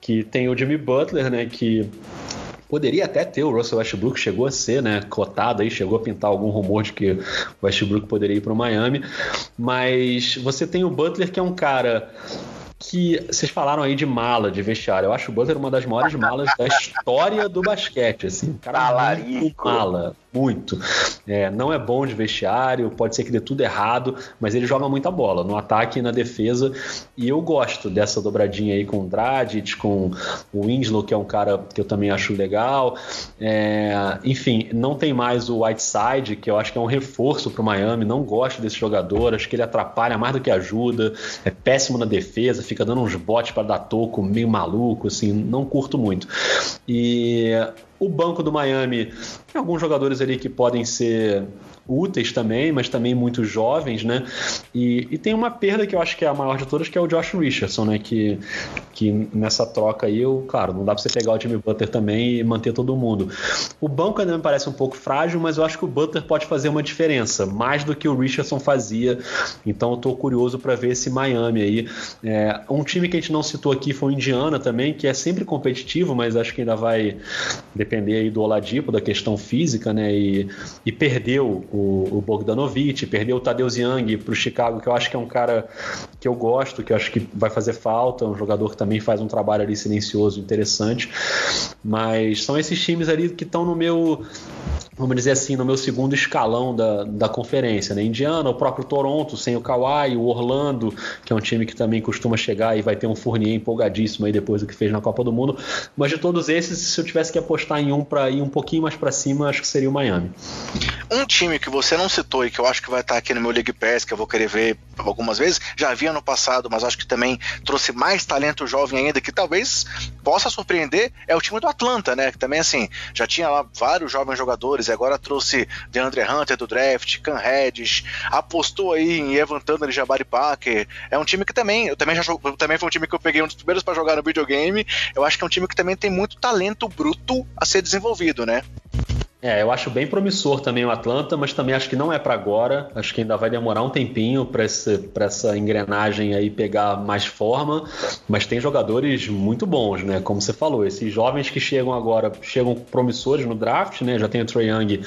que tem o Jimmy Butler, né, que poderia até ter o Russell Westbrook, chegou a ser, né, cotado aí, chegou a pintar algum rumor de que o Westbrook poderia ir para o Miami, mas você tem o Butler que é um cara que vocês falaram aí de mala, de vestiário. Eu acho o Butler uma das maiores malas da história do basquete, assim. Cara mala muito. É, não é bom de vestiário, pode ser que dê tudo errado, mas ele joga muita bola no ataque e na defesa. E eu gosto dessa dobradinha aí com o Dragic, com o Winslow, que é um cara que eu também acho legal. É, enfim, não tem mais o Whiteside, que eu acho que é um reforço para o Miami. Não gosto desse jogador, acho que ele atrapalha mais do que ajuda. É péssimo na defesa, fica dando uns botes para dar toco, meio maluco, assim, não curto muito. E o banco do Miami tem alguns jogadores ali que podem ser úteis também, mas também muito jovens, né? E, e, tem uma perda que eu acho que é a maior de todas, que é o Josh Richardson, né? Que, que nessa troca aí, eu, claro, não dá pra você pegar o time Butler também e manter todo mundo. O banco ainda me parece um pouco frágil, mas eu acho que o Butler pode fazer uma diferença, mais do que o Richardson fazia. Então eu tô curioso para ver esse Miami aí. É, um time que a gente não citou aqui foi o Indiana também, que é sempre competitivo, mas acho que ainda vai depender aí do Oladipo, da questão física, né? E, e perdeu o, o Bogdanovich, perdeu o Tadeusz Young para o Chicago, que eu acho que é um cara que eu gosto, que eu acho que vai fazer falta, um jogador que também faz um trabalho ali silencioso, interessante. Mas são esses times ali que estão no meu vamos dizer assim, no meu segundo escalão da, da conferência. Né? Indiana, o próprio Toronto, sem o Kawhi, o Orlando, que é um time que também costuma chegar e vai ter um Fournier empolgadíssimo aí depois do que fez na Copa do Mundo. Mas de todos esses, se eu tivesse que apostar em um para ir um pouquinho mais para cima, acho que seria o Miami. Um time que você não citou e que eu acho que vai estar aqui no meu League Pass, que eu vou querer ver algumas vezes, já vi ano passado, mas acho que também trouxe mais talento jovem ainda, que talvez possa surpreender, é o time do Atlanta, né? Que também, assim, já tinha lá vários jovens jogadores, agora trouxe DeAndre Hunter do draft, Cam Reddish, apostou aí em Evan Turner e Jabari Parker. É um time que também, eu também já também foi um time que eu peguei um dos primeiros para jogar no videogame. Eu acho que é um time que também tem muito talento bruto ser desenvolvido, né? É, eu acho bem promissor também o Atlanta, mas também acho que não é para agora. Acho que ainda vai demorar um tempinho para essa engrenagem aí pegar mais forma. Mas tem jogadores muito bons, né? Como você falou, esses jovens que chegam agora chegam promissores no draft, né? Já tem o Trae Young,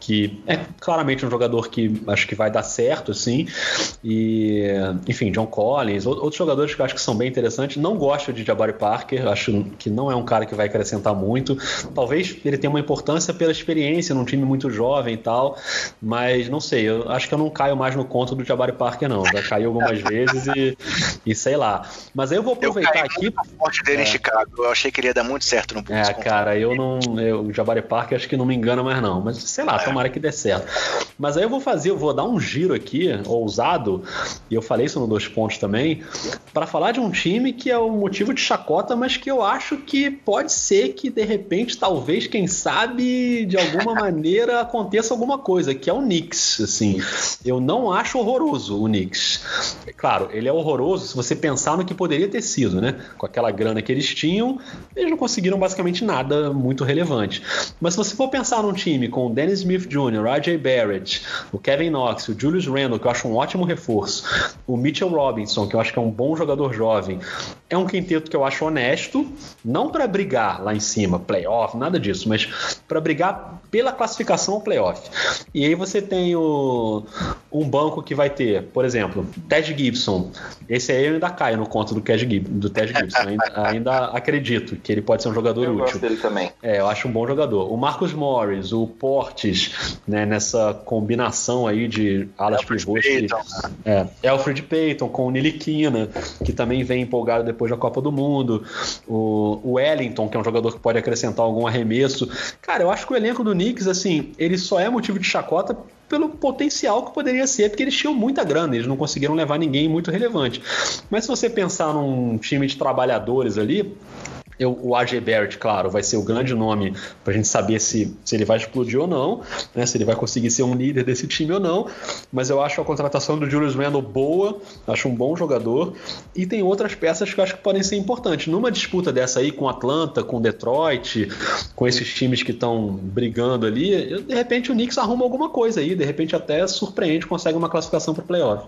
que é claramente um jogador que acho que vai dar certo, assim. E, enfim, John Collins, outros jogadores que eu acho que são bem interessantes. Não gosto de Jabari Parker, acho que não é um cara que vai acrescentar muito. Talvez ele tenha uma importância pela experiência experiência num time muito jovem e tal, mas não sei, eu acho que eu não caio mais no conto do Jabari Parker, não. Já caí algumas vezes e, e sei lá. Mas aí eu vou aproveitar eu aqui. forte dele é, em Chicago, eu achei que ele ia dar muito certo no Bulls. É, cara, eu não. Eu, o Jabari Parker acho que não me engana mais, não. Mas sei lá, é. tomara que dê certo. Mas aí eu vou fazer, eu vou dar um giro aqui, ousado, e eu falei isso no dois pontos também, para falar de um time que é o um motivo de chacota, mas que eu acho que pode ser que de repente, talvez, quem sabe, de alguma maneira aconteça alguma coisa, que é o Knicks. Assim, eu não acho horroroso o Knicks. Claro, ele é horroroso se você pensar no que poderia ter sido, né? Com aquela grana que eles tinham, eles não conseguiram basicamente nada muito relevante. Mas se você for pensar num time com o Dennis Smith Jr., R.J. Barrett, o Kevin Knox, o Julius Randle, que eu acho um ótimo reforço, o Mitchell Robinson, que eu acho que é um bom jogador jovem, é um quinteto que eu acho honesto, não para brigar lá em cima, playoff, nada disso, mas para brigar pela classificação ao playoff. E aí você tem o, um banco que vai ter, por exemplo, Ted Gibson. Esse aí eu ainda caio no conto do Ted, do Ted Gibson. Ainda, ainda, acredito que ele pode ser um jogador eu útil. Gosto dele também. É, eu acho um bom jogador. O Marcus Morris, o Portes, né, nessa combinação aí de alas pivôs. É, Alfred Payton com o Niliquina, que também vem empolgado depois da Copa do Mundo. O, o Wellington, que é um jogador que pode acrescentar algum arremesso. Cara, eu acho que o elenco do Knicks, assim, ele só é motivo de chacota pelo potencial que poderia ser, porque eles tinham muita grana, eles não conseguiram levar ninguém muito relevante. Mas se você pensar num time de trabalhadores ali, eu, o AJ Barrett, claro, vai ser o grande nome para a gente saber se, se ele vai explodir ou não, né, se ele vai conseguir ser um líder desse time ou não. Mas eu acho a contratação do Julius Randle boa, acho um bom jogador. E tem outras peças que eu acho que podem ser importantes. Numa disputa dessa aí com Atlanta, com Detroit, com esses times que estão brigando ali, de repente o Knicks arruma alguma coisa aí, de repente até surpreende, consegue uma classificação para playoff.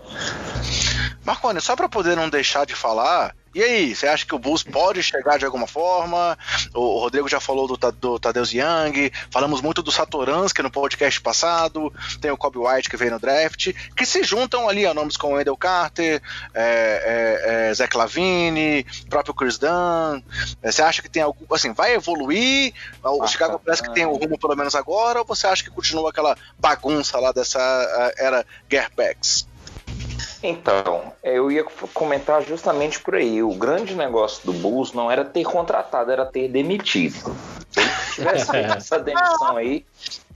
Marconi, só para poder não deixar de falar, e aí, você acha que o Bulls pode chegar de alguma forma? O Rodrigo já falou do, do Tadeusz Young, falamos muito do Satoransky no podcast passado, tem o Kobe White que veio no draft, que se juntam ali a nomes como Wendell Carter, é, é, é, Zach Lavine, próprio Chris Dunn. É, você acha que tem algo, assim, vai evoluir? O ah, Chicago parece que tem o rumo pelo menos agora, ou você acha que continua aquela bagunça lá dessa era Gerbacks? Então, eu ia comentar justamente por aí. O grande negócio do Bulls não era ter contratado, era ter demitido. Se ele tivesse feito essa demissão aí,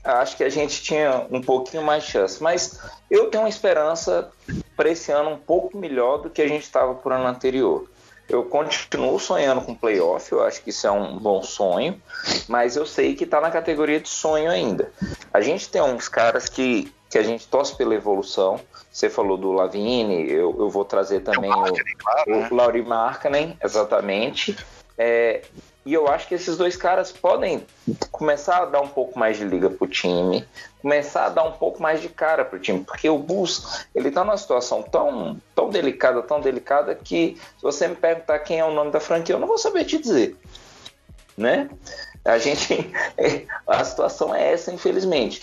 acho que a gente tinha um pouquinho mais chance. Mas eu tenho uma esperança para esse ano um pouco melhor do que a gente estava por ano anterior. Eu continuo sonhando com playoff, eu acho que isso é um bom sonho, mas eu sei que está na categoria de sonho ainda. A gente tem uns caras que, que a gente torce pela evolução, você falou do Lavine, eu, eu vou trazer também o, Markkanen, claro, o né? Lauri Markkanen, exatamente. É, e eu acho que esses dois caras podem começar a dar um pouco mais de liga pro time, começar a dar um pouco mais de cara pro time, porque o Bulls, ele tá numa situação tão, tão delicada, tão delicada que se você me perguntar quem é o nome da franquia, eu não vou saber te dizer, né? A gente, a situação é essa, infelizmente.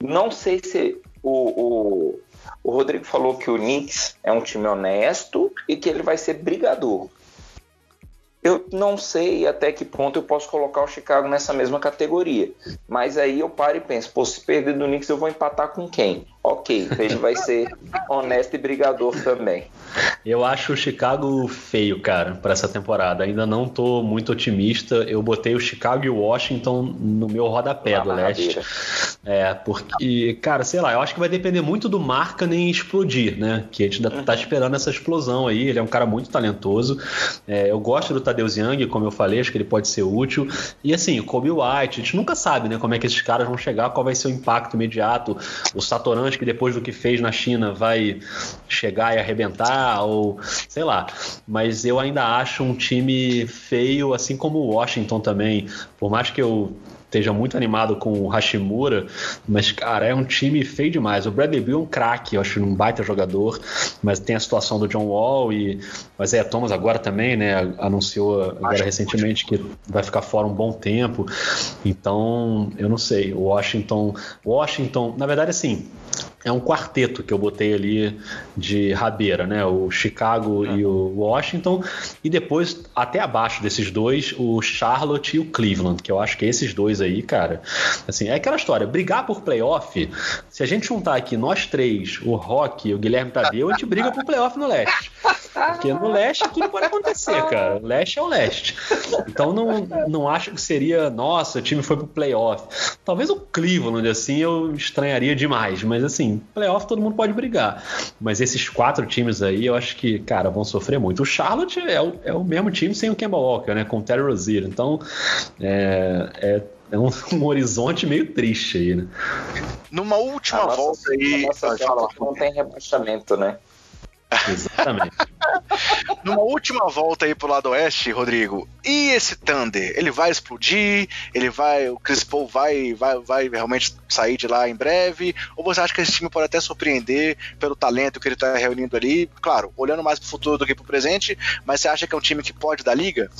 Não sei se o, o o Rodrigo falou que o Knicks é um time honesto e que ele vai ser brigador. Eu não sei até que ponto eu posso colocar o Chicago nessa mesma categoria. Mas aí eu paro e penso, pô, se perder do Knicks eu vou empatar com quem? Ok, ele vai ser honesto e brigador também. Eu acho o Chicago feio, cara, para essa temporada. Ainda não tô muito otimista. Eu botei o Chicago e o Washington no meu rodapé do leste. É, porque, cara, sei lá, eu acho que vai depender muito do nem explodir, né? Que a gente ainda tá esperando essa explosão aí. Ele é um cara muito talentoso. É, eu gosto do Tadeu Young, como eu falei, acho que ele pode ser útil. E assim, Kobe White, a gente nunca sabe, né, como é que esses caras vão chegar, qual vai ser o impacto imediato. O Satoran que depois do que fez na China vai chegar e arrebentar, ou sei lá. Mas eu ainda acho um time feio, assim como o Washington também. Por mais que eu esteja muito animado com o Hashimura, mas, cara, é um time feio demais. O Bradley Bill é um craque, eu acho um baita jogador, mas tem a situação do John Wall e o Isaiah Thomas agora também, né? Anunciou agora recentemente que vai ficar fora um bom tempo. Então, eu não sei. O Washington. Washington, na verdade, assim é um quarteto que eu botei ali de rabeira, né? O Chicago e o Washington, e depois, até abaixo desses dois, o Charlotte e o Cleveland, que eu acho que esses dois aí, cara, assim, é aquela história, brigar por playoff, se a gente juntar aqui nós três, o Rock e o Guilherme Tadeu, a gente briga por playoff no leste. Porque no leste tudo pode acontecer, cara. O leste é o leste. Então não, não acho que seria, nossa, o time foi pro playoff. Talvez o Cleveland, assim, eu estranharia demais, mas assim, playoff todo mundo pode brigar. Mas esses quatro times aí, eu acho que, cara, vão sofrer muito. O Charlotte é o, é o mesmo time sem o Kemba Walker, né? Com o Terry Rozier. Então, é, é é um, um, horizonte meio triste aí, né? Numa última nossa, volta aí. Nossa, não tem rebaixamento, né? Exatamente. Numa última volta aí pro lado oeste, Rodrigo, e esse Thunder? Ele vai explodir? Ele vai. O Chris Paul vai, vai, vai realmente sair de lá em breve? Ou você acha que esse time pode até surpreender pelo talento que ele tá reunindo ali? Claro, olhando mais pro futuro do que pro presente, mas você acha que é um time que pode dar liga?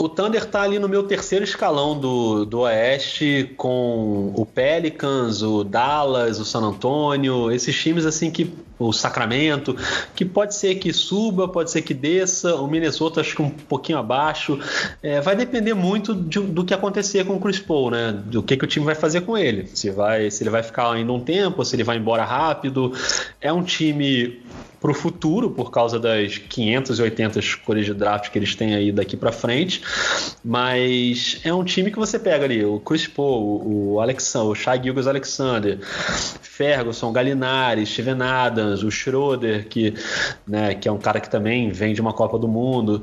O Thunder tá ali no meu terceiro escalão do, do Oeste, com o Pelicans, o Dallas, o San Antonio, esses times assim que. O Sacramento, que pode ser que suba, pode ser que desça, o Minnesota acho que um pouquinho abaixo. É, vai depender muito de, do que acontecer com o Chris Paul, né? Do que, que o time vai fazer com ele. Se, vai, se ele vai ficar ainda um tempo, se ele vai embora rápido. É um time para o futuro, por causa das 580 escolhas de draft que eles têm aí daqui para frente. Mas é um time que você pega ali o Chris Paul, o, Alexander, o Shai Gilgas Alexander, Ferguson, Galinari, Steven Adams, o Schroeder, que, né, que é um cara que também vem de uma Copa do Mundo.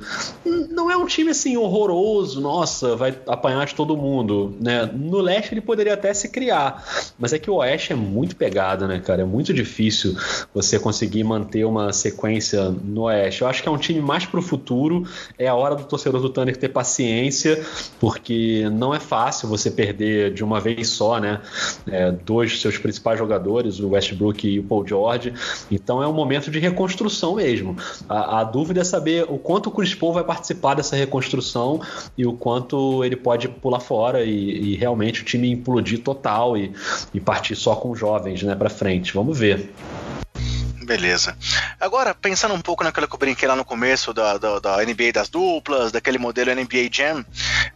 Não é um time assim horroroso, nossa, vai apanhar de todo mundo. Né? No leste ele poderia até se criar, mas é que o oeste é muito pegado, né, cara? É muito difícil você conseguir manter uma sequência no Oeste. Eu acho que é um time mais para o futuro. É a hora do torcedor do Thunder ter paciência, porque não é fácil você perder de uma vez só, né? É, dois dos seus principais jogadores, o Westbrook e o Paul George. Então é um momento de reconstrução mesmo. A, a dúvida é saber o quanto o Chris Paul vai participar dessa reconstrução e o quanto ele pode pular fora e, e realmente o time implodir total e, e partir só com jovens né, para frente. Vamos ver. Beleza. Agora, pensando um pouco naquilo que eu brinquei lá no começo da, da, da NBA das duplas, daquele modelo NBA Jam,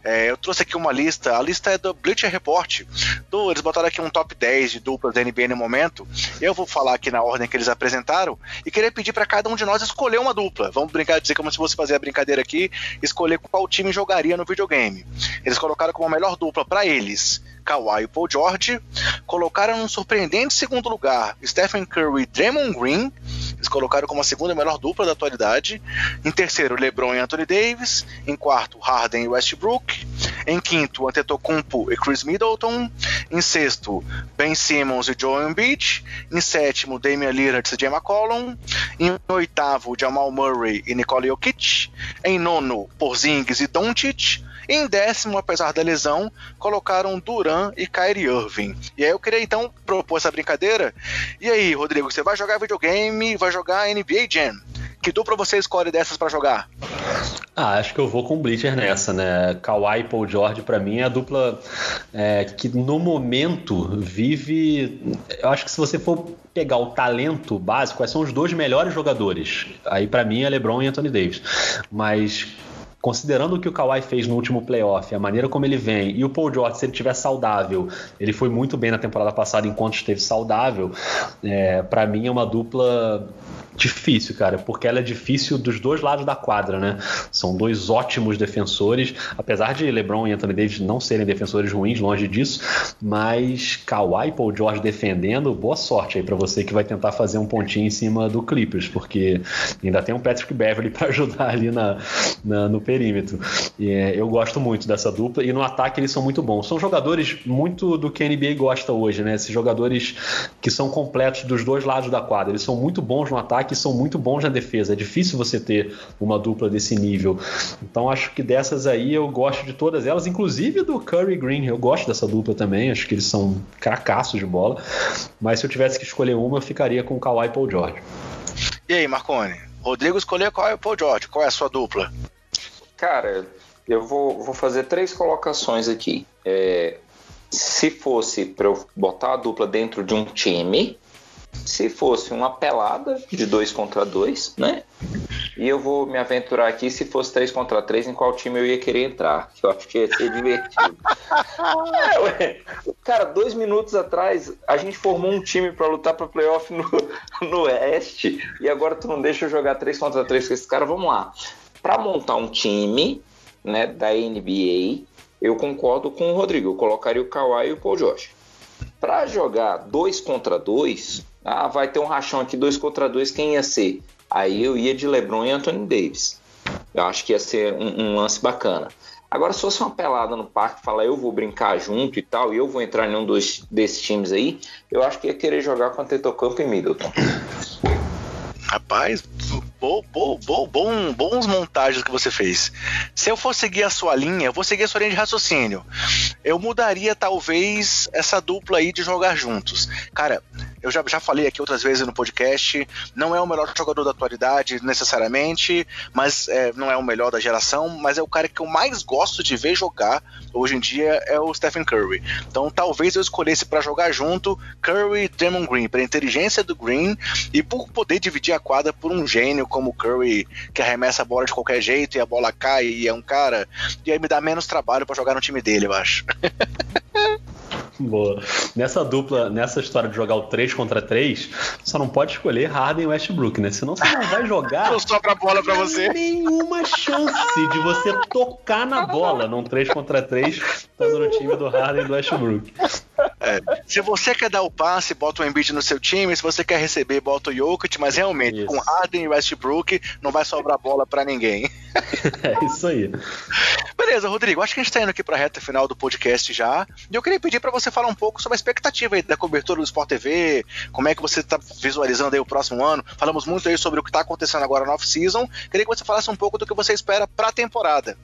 é, eu trouxe aqui uma lista. A lista é do Bleacher Report. Do, eles botaram aqui um top 10 de duplas da NBA no momento. Eu vou falar aqui na ordem que eles apresentaram e queria pedir para cada um de nós escolher uma dupla. Vamos brincar, dizer como se fosse fazer a brincadeira aqui, escolher qual time jogaria no videogame. Eles colocaram como a melhor dupla para eles Kawhi e Paul George. Colocaram no surpreendente segundo lugar Stephen Curry e Draymond Green. Eles colocaram como a segunda melhor dupla da atualidade. Em terceiro, LeBron e Anthony Davis. Em quarto, Harden e Westbrook. Em quinto, Antetokounmpo e Chris Middleton. Em sexto, Ben Simmons e Joel Embiid. Em sétimo, Damian Lillard e CJ McCollum. Em oitavo, Jamal Murray e Nikola Jokic. Em nono, Porzingis e Doncic. Em décimo, apesar da lesão, colocaram Duran e Kyrie Irving. E aí eu queria então propor essa brincadeira. E aí, Rodrigo, você vai jogar videogame, vai jogar NBA Jam. Que dupla você escolhe dessas para jogar? Ah, acho que eu vou com o Bleacher nessa, né? Kawhi e Paul George, para mim, é a dupla é, que no momento vive. Eu acho que se você for pegar o talento básico, quais são os dois melhores jogadores? Aí, para mim, é LeBron e Anthony Davis. Mas considerando o que o Kawhi fez no último playoff, a maneira como ele vem, e o Paul George, se ele estiver saudável, ele foi muito bem na temporada passada enquanto esteve saudável, é, para mim é uma dupla difícil, cara, porque ela é difícil dos dois lados da quadra, né? São dois ótimos defensores, apesar de LeBron e Anthony Davis não serem defensores ruins, longe disso, mas Kawhi e Paul George defendendo, boa sorte aí para você que vai tentar fazer um pontinho em cima do Clippers, porque ainda tem um Patrick Beverly para ajudar ali na, na, no perímetro. E, é, eu gosto muito dessa dupla e no ataque eles são muito bons. São jogadores muito do que a NBA gosta hoje, né? Esses jogadores que são completos dos dois lados da quadra. Eles são muito bons no ataque ataque são muito bons na defesa. É difícil você ter uma dupla desse nível. Então acho que dessas aí eu gosto de todas elas, inclusive do Curry Green. Eu gosto dessa dupla também, acho que eles são cracassos de bola. Mas se eu tivesse que escolher uma, eu ficaria com o Kawhi e Paul George. E aí, Marcone? Rodrigo escolheu qual é o Paul George? Qual é a sua dupla? Cara, eu vou, vou fazer três colocações aqui. É, se fosse para eu botar a dupla dentro de um time, se fosse uma pelada de dois contra dois, né? E eu vou me aventurar aqui se fosse três contra três, em qual time eu ia querer entrar. Que eu acho que ia ser divertido. é. Cara, dois minutos atrás a gente formou um time para lutar para playoff no, no Oeste e agora tu não deixa eu jogar três contra três com esses caras. Vamos lá. Para montar um time, né, da NBA, eu concordo com o Rodrigo. Eu colocaria o Kawhi e o Paul George. Para jogar dois contra dois, ah, vai ter um rachão aqui, dois contra dois, quem ia ser? Aí eu ia de LeBron e Anthony Davis. Eu acho que ia ser um, um lance bacana. Agora, se fosse uma pelada no parque, falar eu vou brincar junto e tal, e eu vou entrar em um dos, desses times aí, eu acho que ia querer jogar com Antetokounmpo e Middleton. Rapaz, bo, bo, bo, bom, bons montagens que você fez. Se eu for seguir a sua linha, eu vou seguir a sua linha de raciocínio. Eu mudaria, talvez, essa dupla aí de jogar juntos. Cara, eu já, já falei aqui outras vezes no podcast, não é o melhor jogador da atualidade necessariamente, mas é, não é o melhor da geração, mas é o cara que eu mais gosto de ver jogar hoje em dia é o Stephen Curry. Então talvez eu escolhesse para jogar junto Curry e Draymond Green, pela inteligência do Green e por poder dividir a quadra por um gênio como o Curry, que arremessa a bola de qualquer jeito e a bola cai e é um cara, e aí me dá menos trabalho para jogar no time dele, eu acho. Boa. Nessa dupla, nessa história de jogar o 3 contra 3, só não pode escolher Harden e Westbrook, né? Senão você não vai jogar. não sobra bola pra você. Nenhuma chance de você tocar na bola num 3 contra 3 estando no time do Harden e do Westbrook. É, se você quer dar o passe, bota o Embiid no seu time. Se você quer receber, bota o Jokic. Mas realmente, isso. com Harden e Westbrook, não vai sobrar bola para ninguém. É isso aí. Beleza, Rodrigo. Acho que a gente tá indo aqui pra reta final do podcast já. E eu queria pedir para você falar um pouco sobre a expectativa aí da cobertura do Sport TV. Como é que você tá visualizando aí o próximo ano? Falamos muito aí sobre o que tá acontecendo agora na off-season. Queria que você falasse um pouco do que você espera pra temporada.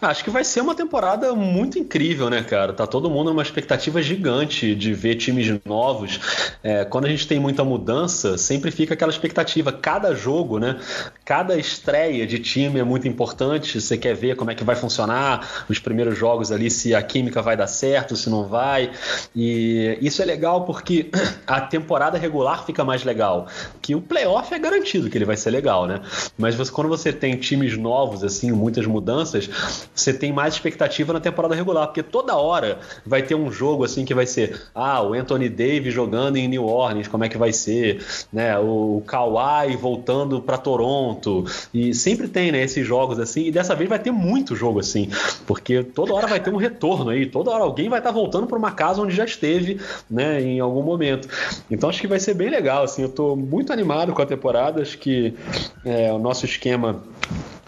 Acho que vai ser uma temporada muito incrível, né, cara? Tá todo mundo numa expectativa gigante de ver times novos. É, quando a gente tem muita mudança, sempre fica aquela expectativa. Cada jogo, né? Cada estreia de time é muito importante. Você quer ver como é que vai funcionar os primeiros jogos ali, se a química vai dar certo, se não vai. E isso é legal porque a temporada regular fica mais legal. Que o playoff é garantido que ele vai ser legal, né? Mas você, quando você tem times novos, assim, muitas mudanças você tem mais expectativa na temporada regular, porque toda hora vai ter um jogo assim que vai ser, ah, o Anthony Davis jogando em New Orleans, como é que vai ser, né? O Kawhi voltando para Toronto e sempre tem, né, esses jogos assim, e dessa vez vai ter muito jogo assim, porque toda hora vai ter um retorno aí, toda hora alguém vai estar tá voltando para uma casa onde já esteve, né, em algum momento. Então acho que vai ser bem legal, assim, eu estou muito animado com a temporada, acho que é, o nosso esquema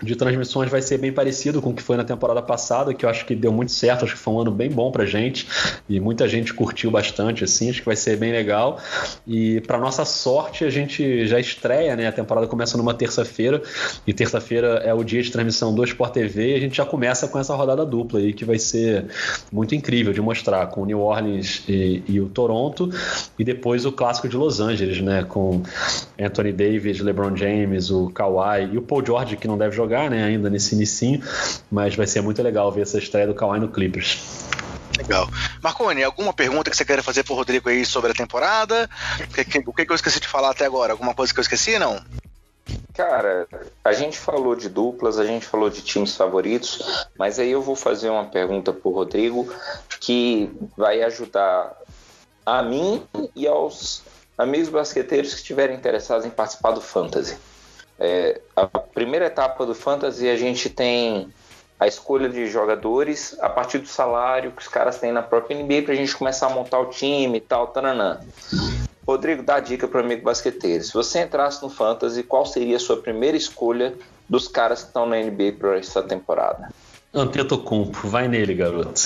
de transmissões vai ser bem parecido com o que foi na temporada passada, que eu acho que deu muito certo, acho que foi um ano bem bom pra gente e muita gente curtiu bastante assim, acho que vai ser bem legal. E para nossa sorte, a gente já estreia, né? A temporada começa numa terça-feira e terça-feira é o dia de transmissão do Sport TV, e a gente já começa com essa rodada dupla aí que vai ser muito incrível de mostrar com o New Orleans e, e o Toronto e depois o clássico de Los Angeles, né, com Anthony Davis, LeBron James, o Kawhi e o Paul George que não deve jogar jogar, né, ainda nesse inicinho, mas vai ser muito legal ver essa estreia do Kawhi no Clippers. Legal. Marconi, alguma pergunta que você queira fazer pro Rodrigo aí sobre a temporada? O que, que, que eu esqueci de falar até agora? Alguma coisa que eu esqueci, não? Cara, a gente falou de duplas, a gente falou de times favoritos, mas aí eu vou fazer uma pergunta pro Rodrigo que vai ajudar a mim e aos amigos basqueteiros que estiverem interessados em participar do Fantasy. É, a primeira etapa do Fantasy a gente tem a escolha de jogadores a partir do salário que os caras têm na própria NBA para a gente começar a montar o time e tal, taranã. Rodrigo, dá dica para o amigo basqueteiro. Se você entrasse no Fantasy, qual seria a sua primeira escolha dos caras que estão na NBA para essa temporada? Antetokounmpo, vai nele, garoto.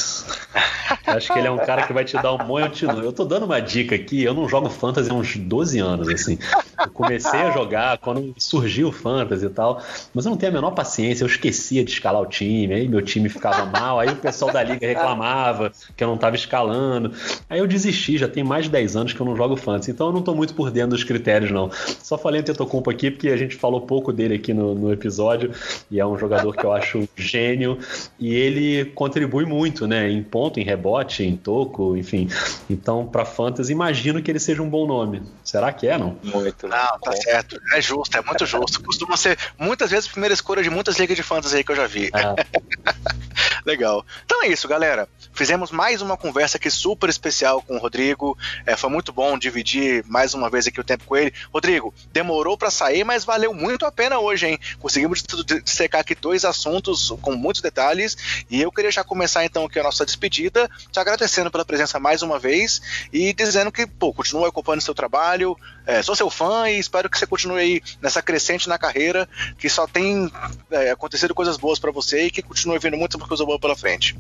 Acho que ele é um cara que vai te dar um monte de. Eu tô dando uma dica aqui, eu não jogo fantasy há uns 12 anos, assim. Eu comecei a jogar quando surgiu o Fantasy e tal, mas eu não tenho a menor paciência, eu esquecia de escalar o time, aí meu time ficava mal, aí o pessoal da liga reclamava que eu não estava escalando. Aí eu desisti, já tem mais de 10 anos que eu não jogo Fantasy, então eu não estou muito por dentro dos critérios, não. Só falei o Tetocumpo aqui porque a gente falou pouco dele aqui no, no episódio, e é um jogador que eu acho gênio, e ele contribui muito, né, em ponto, em rebote, em toco, enfim. Então, para Fantasy, imagino que ele seja um bom nome. Será que é, não? Muito. Não, tá certo. É justo, é muito justo. Costuma ser muitas vezes a primeira escolha de muitas ligas de fantasy aí que eu já vi. É. Legal. Então é isso, galera. Fizemos mais uma conversa aqui super especial com o Rodrigo. É, foi muito bom dividir mais uma vez aqui o tempo com ele. Rodrigo, demorou para sair, mas valeu muito a pena hoje, hein? Conseguimos secar aqui dois assuntos com muitos detalhes. E eu queria já começar então aqui a nossa despedida, te agradecendo pela presença mais uma vez e dizendo que, pô, continua acompanhando seu trabalho. É, sou seu fã e espero que você continue aí nessa crescente na carreira, que só tem é, acontecido coisas boas para você e que continue vindo muita coisa boa pela frente.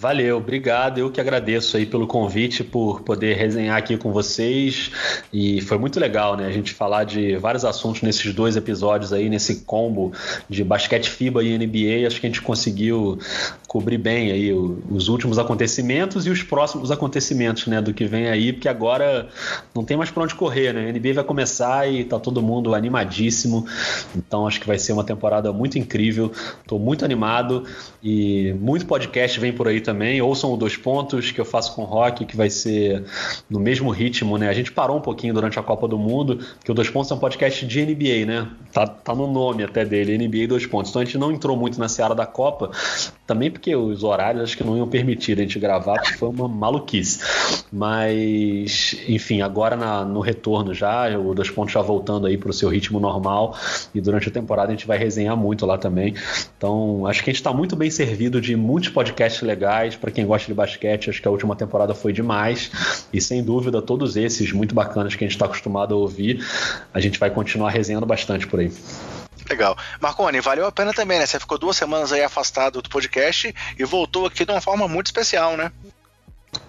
Valeu, obrigado. Eu que agradeço aí pelo convite, por poder resenhar aqui com vocês. E foi muito legal, né? A gente falar de vários assuntos nesses dois episódios aí, nesse combo de basquete FIBA e NBA. Acho que a gente conseguiu cobrir bem aí os últimos acontecimentos e os próximos acontecimentos, né? Do que vem aí, porque agora não tem mais para onde correr, né? A NBA vai começar e tá todo mundo animadíssimo. Então acho que vai ser uma temporada muito incrível. Tô muito animado e muito podcast vem por aí também. Ouçam o Dois Pontos que eu faço com o Rock, que vai ser no mesmo ritmo, né? A gente parou um pouquinho durante a Copa do Mundo, que o Dois Pontos é um podcast de NBA, né? Tá, tá no nome até dele, NBA Dois Pontos. Então a gente não entrou muito na seara da Copa, também porque os horários acho que não iam permitir a gente gravar, porque foi uma maluquice. Mas, enfim, agora na, no retorno já, o Dois Pontos já voltando aí para o seu ritmo normal, e durante a temporada a gente vai resenhar muito lá também. Então, acho que a gente está muito bem servido de muitos podcasts legais. Para quem gosta de basquete, acho que a última temporada foi demais. E sem dúvida, todos esses muito bacanas que a gente está acostumado a ouvir, a gente vai continuar resenhando bastante por aí. Legal. Marconi, valeu a pena também, né? Você ficou duas semanas aí afastado do podcast e voltou aqui de uma forma muito especial, né?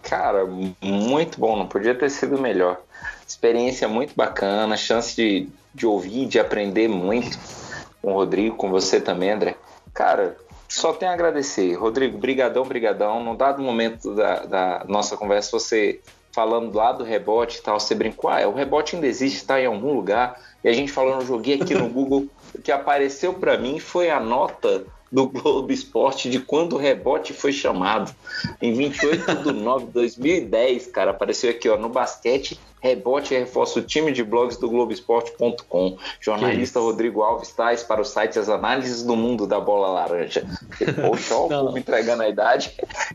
Cara, muito bom, não podia ter sido melhor. Experiência muito bacana, chance de, de ouvir, de aprender muito com o Rodrigo, com você também, André. Cara, só tenho a agradecer. Rodrigo, brigadão, brigadão. No dado momento da, da nossa conversa, você falando lá do rebote e tal, você brincou, ah, o rebote ainda existe, está em algum lugar. E a gente falando, joguei aqui no Google, o que apareceu para mim foi a nota do Globo Esporte de quando o rebote foi chamado. Em 28 de 9 de 2010, cara, apareceu aqui, ó, no basquete, Rebote reforça o time de blogs do Globoesporte.com. Jornalista Rodrigo Alves Tais para o site As Análises do Mundo da Bola Laranja. Poxa, ó, me entregando a idade.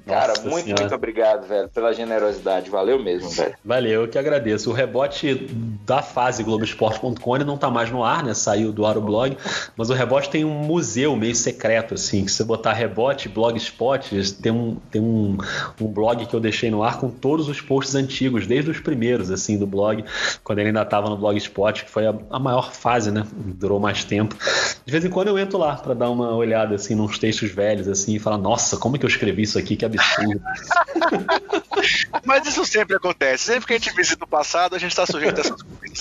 Cara, Nossa muito, senhora. muito obrigado, velho, pela generosidade. Valeu mesmo, velho. Valeu, eu que agradeço. O rebote da fase Globoesporte.com não tá mais no ar, né? Saiu do ar o blog, mas o rebote tem um museu meio secreto, assim, que se você botar rebote, blogspot, tem um, tem um, um blog que eu deixei no ar com todos os posts antigos, desde os primeiros, assim do blog, quando ele ainda estava no Blogspot, que foi a, a, maior fase, né? Durou mais tempo. De vez em quando eu entro lá para dar uma olhada assim nos textos velhos assim e falar: "Nossa, como é que eu escrevi isso aqui? Que absurdo". Mas isso sempre acontece. Sempre que a gente visita o passado, a gente está sujeito a essas coisas.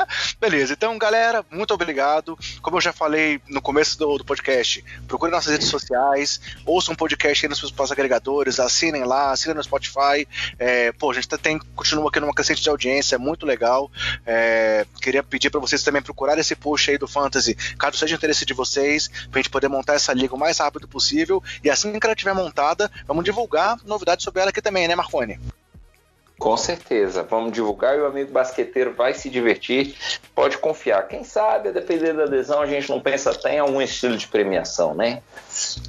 Beleza, então, galera, muito obrigado. Como eu já falei no começo do, do podcast, procure nossas redes sociais, ouçam um podcast aí nos seus agregadores, assinem lá, assinem no Spotify. É, pô, a gente tá, tem, continua aqui numa crescente de audiência, é muito legal. É, queria pedir para vocês também procurar esse post aí do Fantasy, caso seja interesse de vocês, pra gente poder montar essa liga o mais rápido possível. E assim que ela estiver montada, vamos divulgar novidades sobre ela aqui também, né, Marconi? Com certeza, vamos divulgar e o amigo basqueteiro vai se divertir. Pode confiar. Quem sabe, a depender da adesão, a gente não pensa até em algum estilo de premiação, né?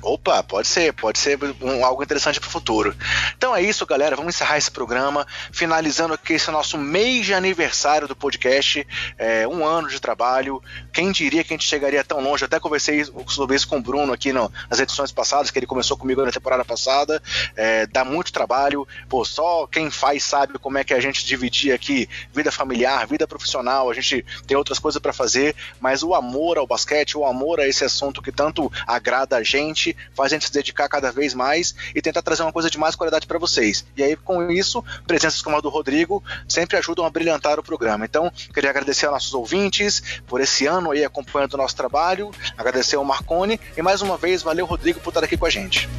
Opa, pode ser, pode ser um, algo interessante para o futuro. Então é isso, galera. Vamos encerrar esse programa, finalizando aqui esse nosso mês de aniversário do podcast, é, um ano de trabalho. Quem diria que a gente chegaria tão longe? Até conversei sobre isso com o Bruno aqui no, nas edições passadas, que ele começou comigo na temporada passada. É, dá muito trabalho. Pô, só quem faz sabe como é que a gente dividir aqui vida familiar, vida profissional. A gente tem outras coisas para fazer, mas o amor ao basquete, o amor a esse assunto que tanto agrada a gente gente, faz a gente se dedicar cada vez mais e tentar trazer uma coisa de mais qualidade para vocês. E aí, com isso, presenças como a do Rodrigo sempre ajudam a brilhantar o programa. Então, queria agradecer aos nossos ouvintes por esse ano aí acompanhando o nosso trabalho, agradecer ao Marcone e mais uma vez, valeu, Rodrigo, por estar aqui com a gente.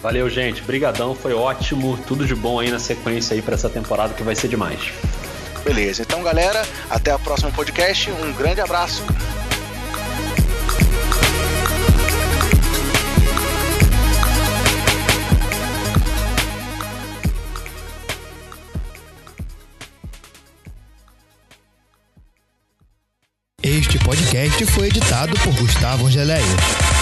Valeu, gente. Brigadão, foi ótimo. Tudo de bom aí na sequência aí para essa temporada que vai ser demais. Beleza. Então, galera, até o próximo podcast. Um grande abraço. Este podcast foi editado por Gustavo Angeléia.